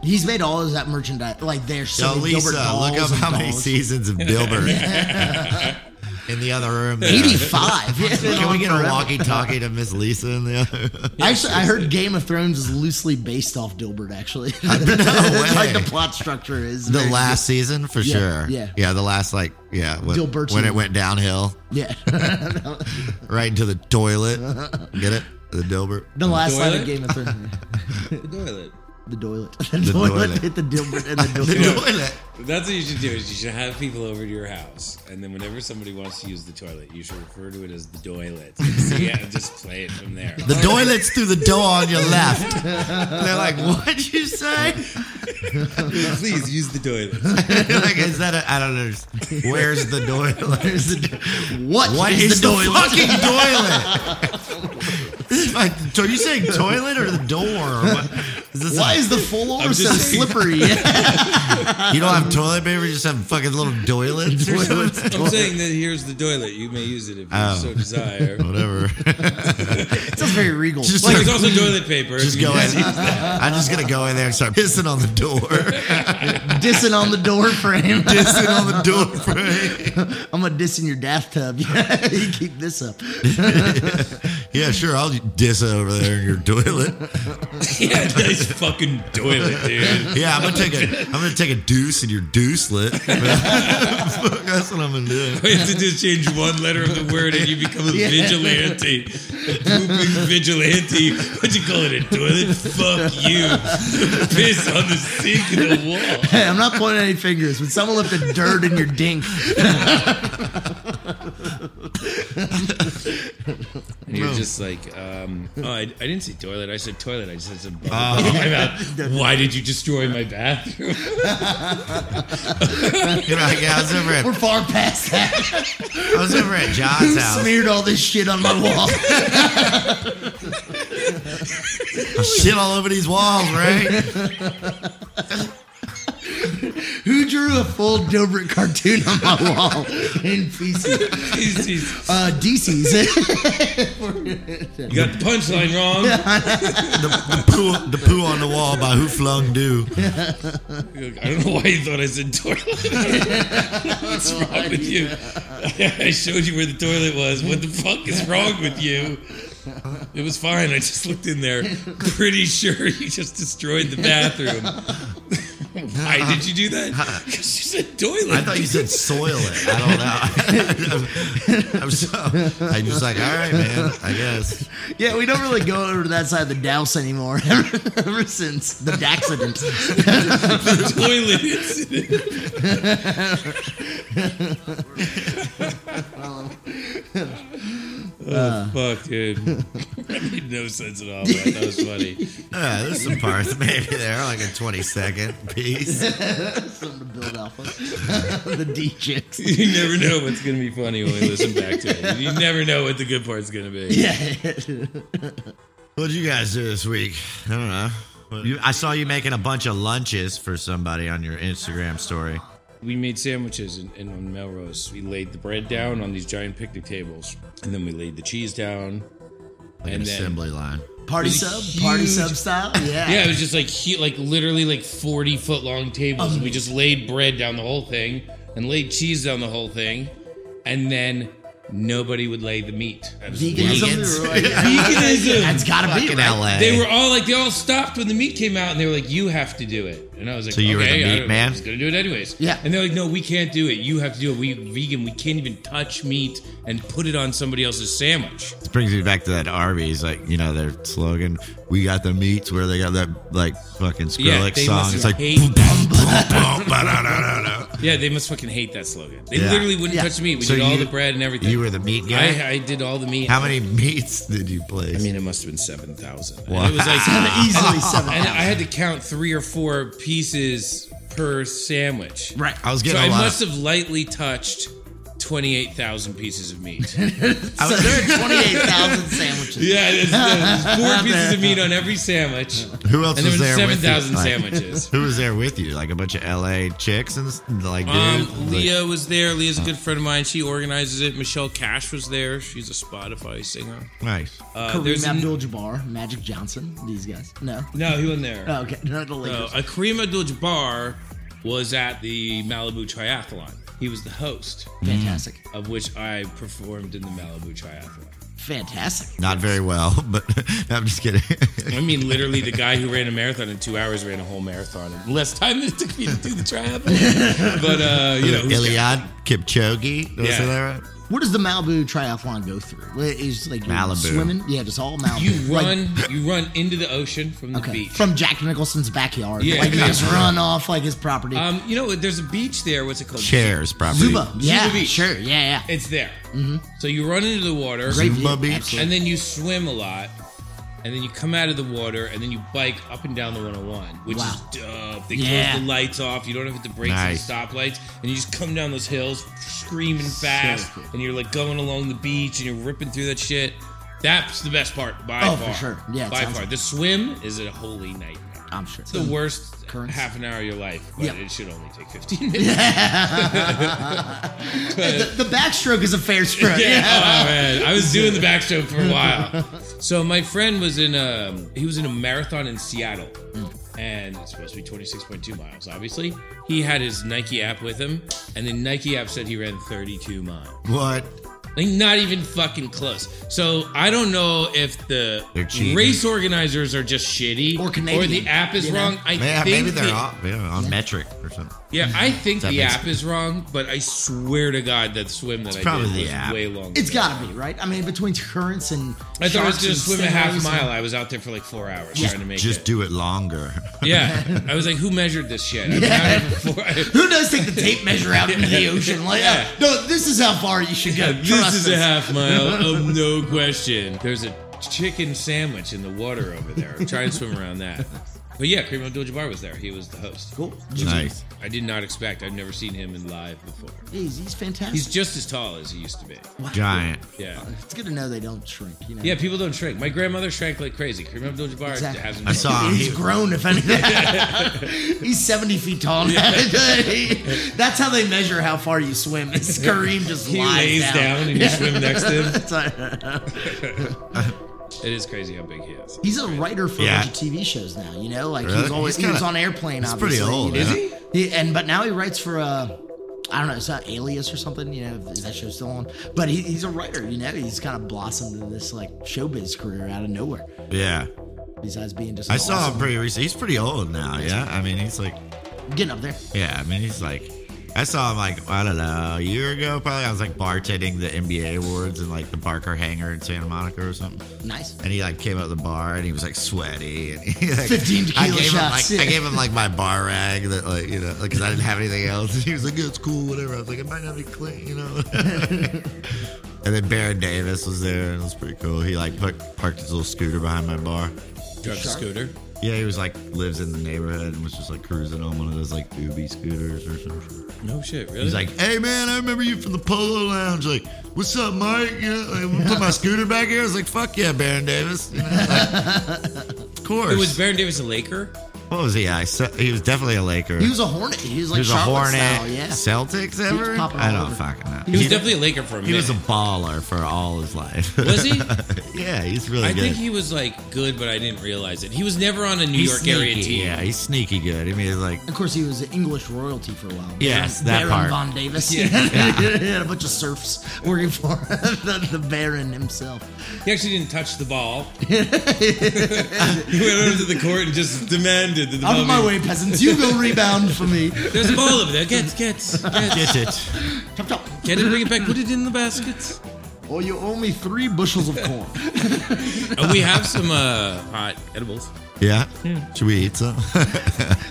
He's made all of that merchandise. Like there's so Yo, many Lisa, Dilbert dolls look up and how many seasons of (laughs) Dilbert. (laughs) in the other room. 85. Yeah, Can we get a walkie-talkie to Miss Lisa in the other? Actually, I heard Game of Thrones is loosely based off Dilbert. Actually, (laughs) No It's (laughs) like way. the plot structure is The very- last season for Yeah, sure. yeah. yeah. The last like yeah when, Dilbertian. when it went downhill Yeah, (laughs) right into the toilet. Get it? The Dilbert. the last line of Game of Thrones. Toilet. The toilet. (laughs) The, The toilet, toilet. hit the Dilbert and the (laughs) The toilet. toilet. That's what you should do. Is you should have people over to your house, and then whenever somebody wants to use the toilet, you should refer to it as the toilet. (laughs) So yeah, just play it from there. The toilet's through the door on your left. They're like, what'd you say? Please use the toilet. like, is that a, I don't understand. Where's the toilet? Where's the do- what What is is the the toilet? fucking toilet? like, are you saying toilet or the door? Or what? Is this Why a- is the floor I'm so just slippery? (laughs) you don't have toilet paper? You just have fucking little toilets (laughs) or something? I'm saying that here's the toilet. You may use it if you Oh. so desire. (laughs) Whatever. it sounds very regal. Just Like like, there's also toilet paper. just you go in. I'm just gonna go in there and start pissing on the door. dissing on the door frame. pissing on the door frame. I'm gonna diss in your bathtub. Yeah, you keep this up. Yeah, sure. I'll diss over there in your toilet. Yeah, nice (laughs) fucking toilet, dude. (laughs) Yeah, I'm gonna take a I'm gonna take a deuce in your deucelet. (laughs) That's what I'm gonna do. All you have to just change one letter of the word and you become a Yeah. vigilante. A pooping vigilante. What'd you call it? A toilet? Fuck you. Piss on the sink in the wall. Hey, I'm not pointing any fingers. When someone lifted dirt in your dink, And you're just like, um, oh, I, I didn't say toilet. I said toilet. I just said some bubble in my mouth. (laughs) Why did you destroy my bathroom? (laughs) You're like, yeah, I was over at we're far past that. I was over at John's house. Smeared all this shit on my wall. (laughs) Shit all over these walls, right? Who drew a full Dilbert cartoon on my (laughs) wall in pieces? He's- he's- Uh, DC's. (laughs) you got the punchline wrong. The, the poo the poo on the wall by Who Flung Do. I don't know why you thought I said toilet. (laughs) What's wrong with you? I showed you where the toilet was. What the fuck is wrong with you? It was fine. I just looked in there. Pretty sure you just destroyed the bathroom. Why did you do that? (laughs) (laughs) Because you said toilet. I thought you said soil it. I don't know. (laughs) I'm so, I'm just like, all right, man. I guess. yeah, we don't really go over to that side of the douse anymore. Ever, ever since the accident. toilet incident. oh, fuck, dude. That made no sense at all, (laughs) but that was funny. Uh, there's some parts maybe there, like a 20 second piece. (laughs) Something to build off of. (laughs) the D chicks. You never know what's going to be funny when we listen back to it. You never know what the good part's going to be. Yeah. What'd you guys do this week? I don't know. You, I saw you making a bunch of lunches for somebody on your Instagram story. We made sandwiches in, in on Melrose. We laid the bread down on these giant picnic tables, and then we laid the cheese down. Like and an then, assembly line. Party It was a sub? Party sub style? Yeah. Yeah, it was just like hu- like literally like forty foot long tables, and we um, just laid bread down the whole thing and laid cheese down the whole thing, and then nobody would lay the meat. Veganism? Vegans. Right. (laughs) Veganism. That's gotta be right. LA. They were all like, they all stopped when the meat came out, and they were like, "You have to do it." And I was like, So you were the okay, meat I man? I was gonna do it anyways. Yeah. And they're like, "No, we can't do it. You have to do it. We vegan. We can't even touch meat and put it on somebody else's sandwich." This brings me back to that Arby's, like, you know, their slogan, we got the meats where they got that, like, fucking Yeah, Skrillex they song. It's like, hate. boom, boom. Yeah, they must fucking hate that slogan. They Yeah. literally wouldn't Yeah. touch the meat. We So did all you- the bread and everything. You were the meat guy? I, I did all the meat. How many meats did you place? I mean, it must have been seven thousand. Wow. It was like (laughs) Easily seven. and I had to count three or four pieces per sandwich. Right. I was So getting I a lot must have lightly touched twenty-eight thousand pieces of meat. (laughs) So there are 28,000 sandwiches. yeah, there's, there's four (laughs) pieces of meat on every sandwich, Who else and there was was there seven with you? thousand Like, sandwiches. Who was there with you? Like a bunch of LA chicks and s- like Um, dudes? Like- Leah was there. Leah's a good friend of mine. She organizes it. Michelle Cash was there. She's a Spotify singer. nice. Uh, there's Kareem Abdul-Jabbar, Magic Johnson, these guys. No. no, he wasn't there. Oh, okay. (laughs) No, the No, Lakers. uh, Kareem Abdul-Jabbar was at the Malibu Triathlon. He was the host, Fantastic. of which I performed in the Malibu Triathlon. Fantastic. Not very well, (laughs) but (laughs) I'm just kidding. I mean, literally, the guy who ran a marathon in two hours ran a whole marathon in less time than it took me to do the triathlon. (laughs) but uh, you know, who's Eliud Kipchoge. I Yeah. that right? What does the Malibu triathlon go through? Is like Malibu. swimming? Yeah, just all Malibu. you Like, run, you run into the ocean from the okay, beach. from Jack Nicholson's backyard. Yeah. like you just run off like his property. um, you know, there's a beach there. What's it called? Chairs property. Zuma. Yeah, Beach. sure. Yeah, yeah. It's there. So you run into the water, Great Zuma view. Beach. And then you swim a lot, and then you come out of the water, and then you bike up and down the 101, which Wow. is dope. They Yeah. close the lights off. You don't have to break Nice. the stoplights, and you just come down those hills screaming fast, cool. and you're like going along the beach, and you're ripping through that shit. That's the best part by Oh, far. for sure. Yeah, by far. like- The swim is a holy nightmare. I'm sure. It's the mm. worst Currents. half an hour of your life, but Yep. it should only take 15 (laughs) minutes. (laughs) the, the backstroke is a fair stroke. Yeah. Oh man, I was doing the (laughs) backstroke for a while. So my friend was in a he was in a marathon in Seattle, mm. and it's supposed to be twenty six point two miles. Obviously, he had his Nike app with him, and the Nike app said he ran thirty two miles. What? Like not even fucking close. So I don't know if the race organizers are just shitty Or Canadian, the app is you know? wrong. I Yeah, think maybe they're the- off, yeah, on metric or something. Yeah, I think That the makes- app is wrong, but I swear to God that swim that I probably did the was app. way longer. It's got to be right. I mean, between currents and I thought I was sharks going to swim a half stingrays mile. and- I was out there for like four hours Yeah. trying to make it. Just it. do it longer. (laughs) Yeah, I was like, "Who measured this shit?" I've been (laughs) out here for four- (laughs) Who does take the tape measure out into the ocean? Like, Yeah. uh, no, this is how far you should go. this Trust is a us. half mile of no question. There's a chicken sandwich in the water over there. Try and swim around that. But yeah, Kareem Abdul-Jabbar was there. He was the host. Cool. nice. I did not expect. I've never seen him in live before. He's, he's fantastic. He's just as tall as he used to be. Giant. Yeah. it's good to know they don't shrink. You know. Yeah, people don't shrink. My grandmother shrank like crazy. Kareem Abdul-Jabbar Exactly. hasn't. I saw him. He's grown, if anything. (laughs) (laughs) He's 70 feet tall now. (laughs) That's how they measure how far you swim. Is Kareem just He lies lays down. down and you swim next to him. It's like- It is crazy how big he is. he's a writer for Yeah. a bunch of TV shows now. You know, like he Really? was always He's he was on Airplane. he's pretty obviously, old, you know? yeah. He, and but now he writes for uh, I don't know, is that Alias or something? You know, is that show still on? But he, he's a writer. You know, he's kind of blossomed into this like showbiz career out of nowhere. yeah. Besides being just, I an saw him pretty recently. He's pretty old now, yeah? I mean, he's like, getting up there. yeah, I mean, he's like, I saw him like, I don't know, a year ago probably. I was like bartending the NBA awards in like the Barker Hangar in Santa Monica or something. Nice. And he like came out of the bar and he was like sweaty and he (laughs) like 15 I tequila gave shots, him like. I gave him like my bar rag that like you know because I didn't have anything else. And (laughs) he was like, "Yeah, it's cool, whatever." I was like, "It might not be clean, you know." (laughs) and then Baron Davis was there and it was pretty cool. He like put, parked his little scooter behind my bar. Drive the scooter. Yeah, he was like lives in the neighborhood and was just like cruising on one of those like Ubi scooters or something. No shit, really? He's like, "Hey man, I remember you from the Polo Lounge. Like, what's up, Mike? You know, like, wanna put my scooter back here." I was like, "Fuck yeah, Baron Davis." You know, like, of course. It was Baron Davis a Laker? What was he? I se- he was definitely a Laker. He was a Hornet. He was like He was a Charlotte Hornet. style. Yeah. Celtics ever? popping I all don't over. fucking know. He was definitely a Laker for a minute. he was a baller for all his life. Was he? (laughs) yeah, he's really I good. think he was like good, but I didn't realize it. He was never on a New he's York sneaky. area team. Yeah, he's sneaky good. I mean, he's like Of course, he was an English royalty for a while. Yes, Baron, that Baron part. Von Davis. Yeah. (laughs) he had a bunch of serfs working for (laughs) the, the Baron himself. He actually didn't touch the ball. he went over to the court and just demanded that the Out of my way, peasants. You go rebound for me. (laughs) There's a ball over there. Get, get, get, get it. Chop, chop. get it. Bring it back. Put it in the basket. Or you owe me three bushels of corn. (laughs) Oh, we have some uh, hot edibles. Yeah. Should we eat some? (laughs)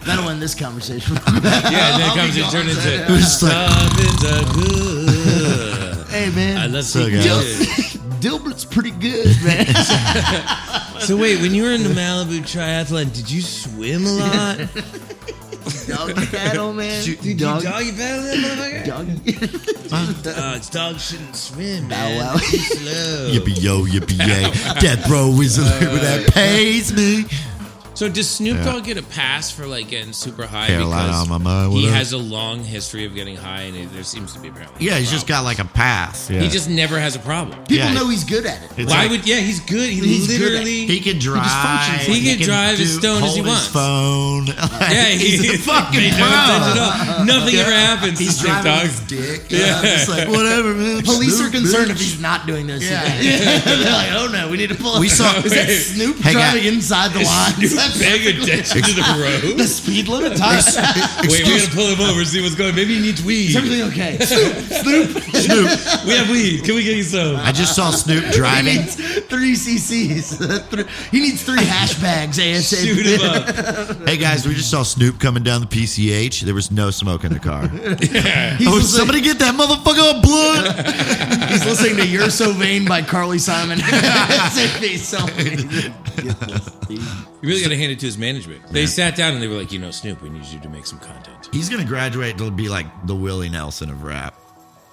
That'll end this conversation. Yeah, and then I'll it comes be and turn gone. into It was just like- something's a good. hey, man. I love So so good. Dil- Dilbert's pretty good, man. (laughs) So wait, when you were in the Malibu triathlon, did you swim a lot? Doggy paddle, man. Did you Dog- doggy paddle that motherfucker? Doggy. Uh, uh, dogs, dogs shouldn't swim, Bow man. wow. Too slow. yippee yo, yippee yay. (laughs) Death row is a labor that pays me. So does Snoop Yeah. Dogg get a pass for like getting super high Carolina because on he has a long history of getting high, and it, there seems to be apparently. Yeah, no he's just got like a pass. Yeah. He just never has a problem. People Yeah. know he's good at it. It's Why like- would? Yeah, he's good. He He's good at- literally. He can drive. functions like- He can drive as do- stoned as hold he his wants. phone. (laughs) yeah, he's a (laughs) fucking they pro. never touch it up. Nothing ever happens. He's to Snoop driving Dogg. his dick. Yeah. Yeah, just like whatever, man. (laughs) Police Snoop, are concerned bitch. if he's not doing those. Yeah. They're like, oh no, we need to pull. Up. We saw- Is that Wait. Snoop Hey, driving inside the line? Is that Paying attention to the road. (laughs) the speed limit? Is Wait, we gotta pull him over, see what's going. on. Maybe he needs weed. everything okay? (laughs) Snoop, Snoop. We have weed. Can we get you some? I just saw Snoop He driving. needs three CCs. (laughs) Three- he needs three hash bags. ASAP. Shoot him up. Hey guys, we just saw Snoop coming down the PCH. There was no smoke in the car. He's, oh, listening, somebody get that motherfucker a blunt. He's listening to "You're So Vain" by Carly Simon. (laughs) He's so- You really gotta hand it to his management. They sat down and they were like, you know, Snoop, we need you to make some content. He's gonna graduate to be like the Willie Nelson of rap.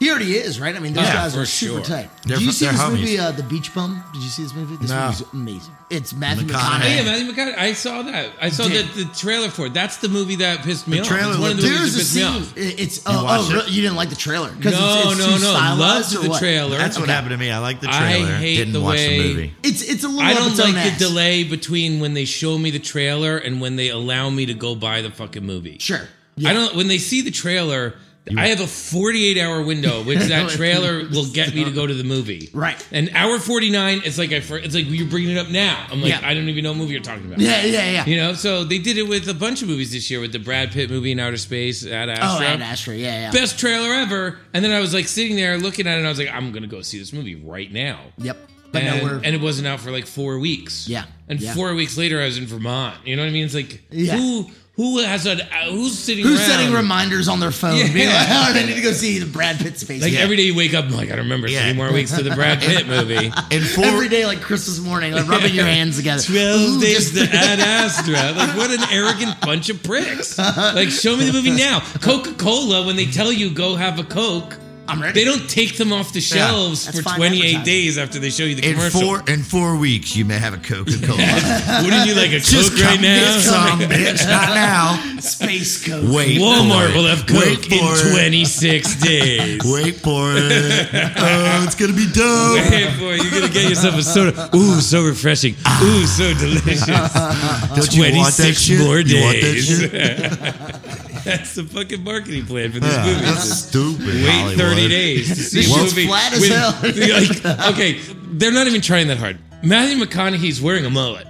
He already is, right? I mean, those Yeah, guys for are super sure. tight. They're Did you fr- see they're this homies. movie, uh, The Beach Bum? Did you see this movie? This No. movie's amazing. It's Matthew McConaughey. Oh, McConaughey. yeah, Matthew McConaughey. I saw that. I saw Dude. the, the trailer for it. That's the movie that pissed me The off. trailer It's one of the looked- movies There's that a pissed me scene. off. It's You oh, watched oh it? really? you didn't like the trailer? 'Cause No, it's, it's no, too no. stylized Loved or the what? trailer. That's what Okay. happened to me. I like the trailer. I trailer. hate Didn't the watch way- the movie. It's it's a little. I up don't its own like the delay between when they show me the trailer and when they allow me to go buy the fucking movie. Sure. I don't. When they see the trailer, I have a 48 hour window, (laughs) which that trailer will get me to go to the movie. Right. And hour 49, it's like I. It's like you're bringing it up now. I'm like, Yeah. I don't even know what movie you're talking about. Yeah, yeah, yeah. You know, so they did it with a bunch of movies this year with the Brad Pitt movie in outer space Ad Astra. Oh, Ad Astra. Yeah, yeah. Best trailer ever. And then I was like sitting there looking at it and I was like, I'm gonna go see this movie right now. Yep. But and, no, we're and it wasn't out for like four weeks. Yeah. And Yeah. four weeks later I was in Vermont. You know what I mean? It's like Yeah. who who has a uh, who's sitting who's around? setting reminders on their phone? Yeah. Being like, (laughs) oh, I need to go see the Brad Pitt space. Like Yeah. every day you wake up, I'm like, I remember Yeah. three more weeks to the Brad Pitt movie. (laughs) And four, Every day, like (laughs) Christmas morning, like rubbing your hands together. Twelve Ooh, days just- to Ad Astra. Like, what an arrogant bunch of pricks. Like, show me the movie now. Coca Cola, when they tell you go have a Coke, I'm ready. they don't take them off the shelves That's for fine 28 advertising. days after they show you the in commercial. four in four weeks, you may have a Coca Cola. (laughs) Wouldn't you like a Just Coke right come now? get some, (laughs) bitch. Not now. Space Coke. Wait. Walmart for will it. have Coke Wait in for it. 26 (laughs) days. Wait for it. Oh, it's gonna be dope. Wait for it. You're gonna get yourself a soda. Ooh, so refreshing. Ooh, so delicious. Don't you want that 26 shit? more You want that days. shit? That's the fucking marketing plan for this Yeah, movie. that's stupid. Wait Hollywood. 30 days to see This a movie. flat as with- hell. (laughs) like, okay, they're not even trying that hard. Matthew McConaughey's wearing a mullet.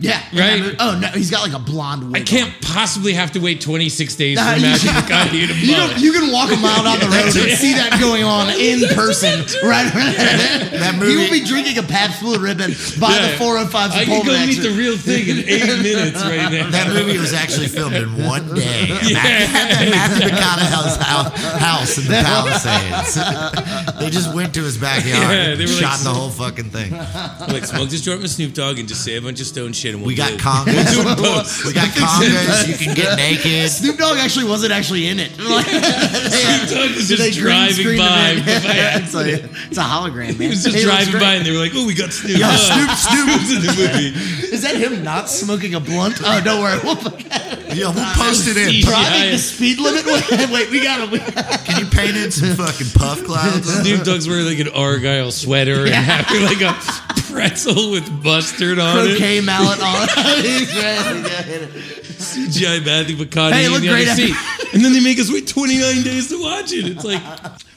Yeah. Right? yeah, Oh no, he's got like a blonde wig. I can't possibly have to wait 26 days for Nah, you- Matthew McConaughey to (laughs) You mullet. can, you can walk a mile down the road and (laughs) see that going on in person, (laughs) right? that movie- You will be drinking a Pabst Blue Ribbon by Yeah. the 405 I can go meet the real thing in eight minutes right now. That movie was actually filmed in one day. Yeah. At Matthew McConaughey's house, house in the Palisades. they just went to his backyard Yeah, and they were shot like- the whole fucking thing. like smoke this joint with Snoop Dogg and just say a bunch of stone shit and we'll We got do congas. (laughs) We'll do both. We got congas. You can get (laughs) naked. Snoop Dogg actually wasn't actually in it. (laughs) Like, Snoop Dogg was they just driving by. him in. Yeah, it's, like, it's a hologram, man. He was just He driving by and they were like, "Oh, we got Snoop." Yeah, Snoop, Snoop. Who's in the movie? Is that him not smoking a blunt? Oh, don't worry. We'll, Yeah, we'll post it in. Yeah. driving the speed limit. Wait, wait we got him. Can you paint in some fucking puff clouds? Snoop Dogg's wearing like an argyle sweater and having like a pretzel with mustard on Croquet it. mallet on. He's ready to hit it. (laughs) (laughs) CGI Matthew McConaughey Hey, it in the other great seat. And then they make us wait 29 days to watch it. It's like,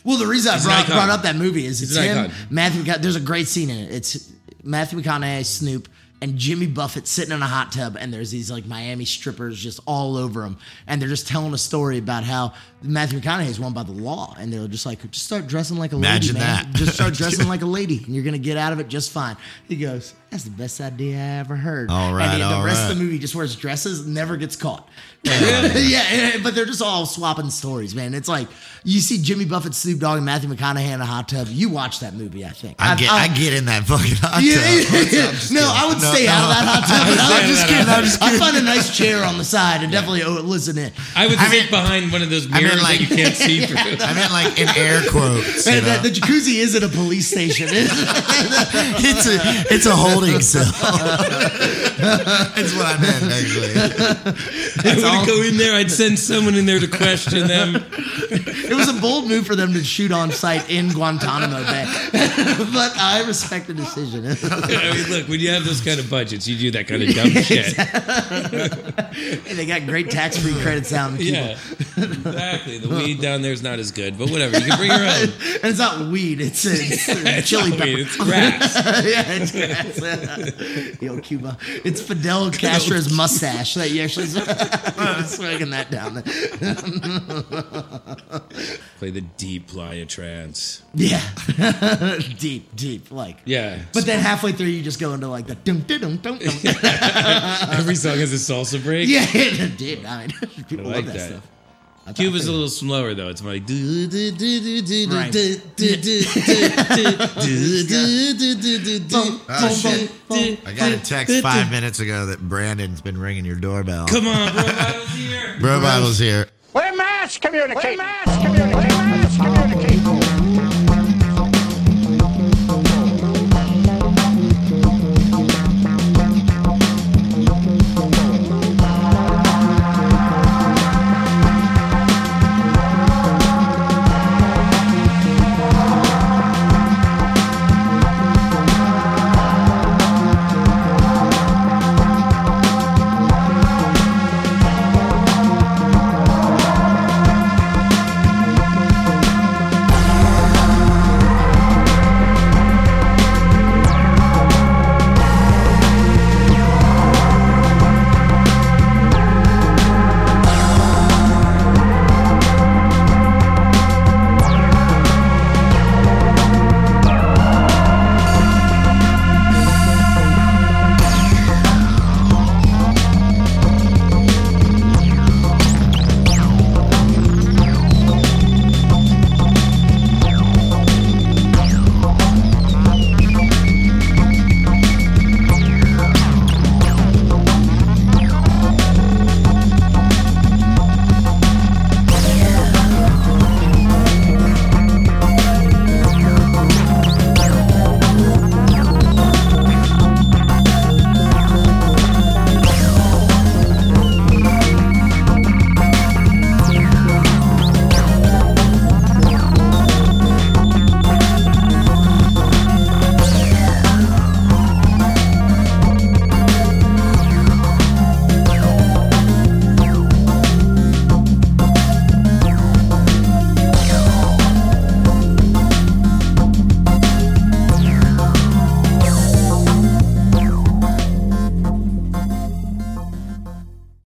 Well, the reason I brought, brought up that movie is it's an him. Matthew. McCona- There's a great scene in it. It's Matthew McConaughey, Snoop, and Jimmy Buffett sitting in a hot tub, and there's these like Miami strippers just all over him, and they're just telling a story about how Matthew McConaughey is won by the law, and they're just like, just start dressing like a Imagine lady, man. that. Just start (laughs) dressing like a lady, and you're gonna get out of it just fine. He goes, "That's the best idea I ever heard." All right, and the all rest of the movie just wears dresses, never gets caught. (laughs) (laughs) yeah, yeah, but they're just all swapping stories, man. It's like you see Jimmy Buffett, Snoop Dogg, and Matthew McConaughey in a hot tub. You watch that movie, I think. I get, I get in that fucking hot Yeah, tub. yeah, yeah. No, kidding. I would No, stay out of that hot (laughs) tub. would but stay I'm just kidding. I'm just kidding. I find a nice chair on the side and definitely oh, listen in. I would I sit mean- behind one of those I mean, mirrors like- that you can't see through. I meant like in air quotes. you And know? the, the jacuzzi isn't a police station. it's a it's a holding cell. That's what I meant actually. I would go in there. I'd send someone in there to question them. it was a bold move for them to shoot on site in Guantanamo Bay, (laughs) but I respect the decision. I mean, look, when you have those kind of budgets, you do that kind of dumb (laughs) shit. Hey, they got great tax-free credits down in Cuba. Yeah, exactly. The weed down there is not as good, but whatever. You can bring your own. And (laughs) it's not weed; it's, it's, It's chili not pepper. weed, it's grass. yeah, it's grass. (laughs) Yo, Cuba. It's Fidel Castro's mustache that you actually (laughs) smoking that down there. (laughs) Play the deep playa trance. Yeah, deep, deep, like. Yeah, But then halfway through, you just go into like the dum dum dum dum. dum. every song has a salsa break. yeah, dude. I mean, people I like love that, that. stuff. I Cuba's a little slower though. It's like Right. Oh. I got a text five minutes ago that Brandon's been ringing your doorbell. Come on, bro. I was here. Bro Bible's here. We're mass communicating. We're mass communicating.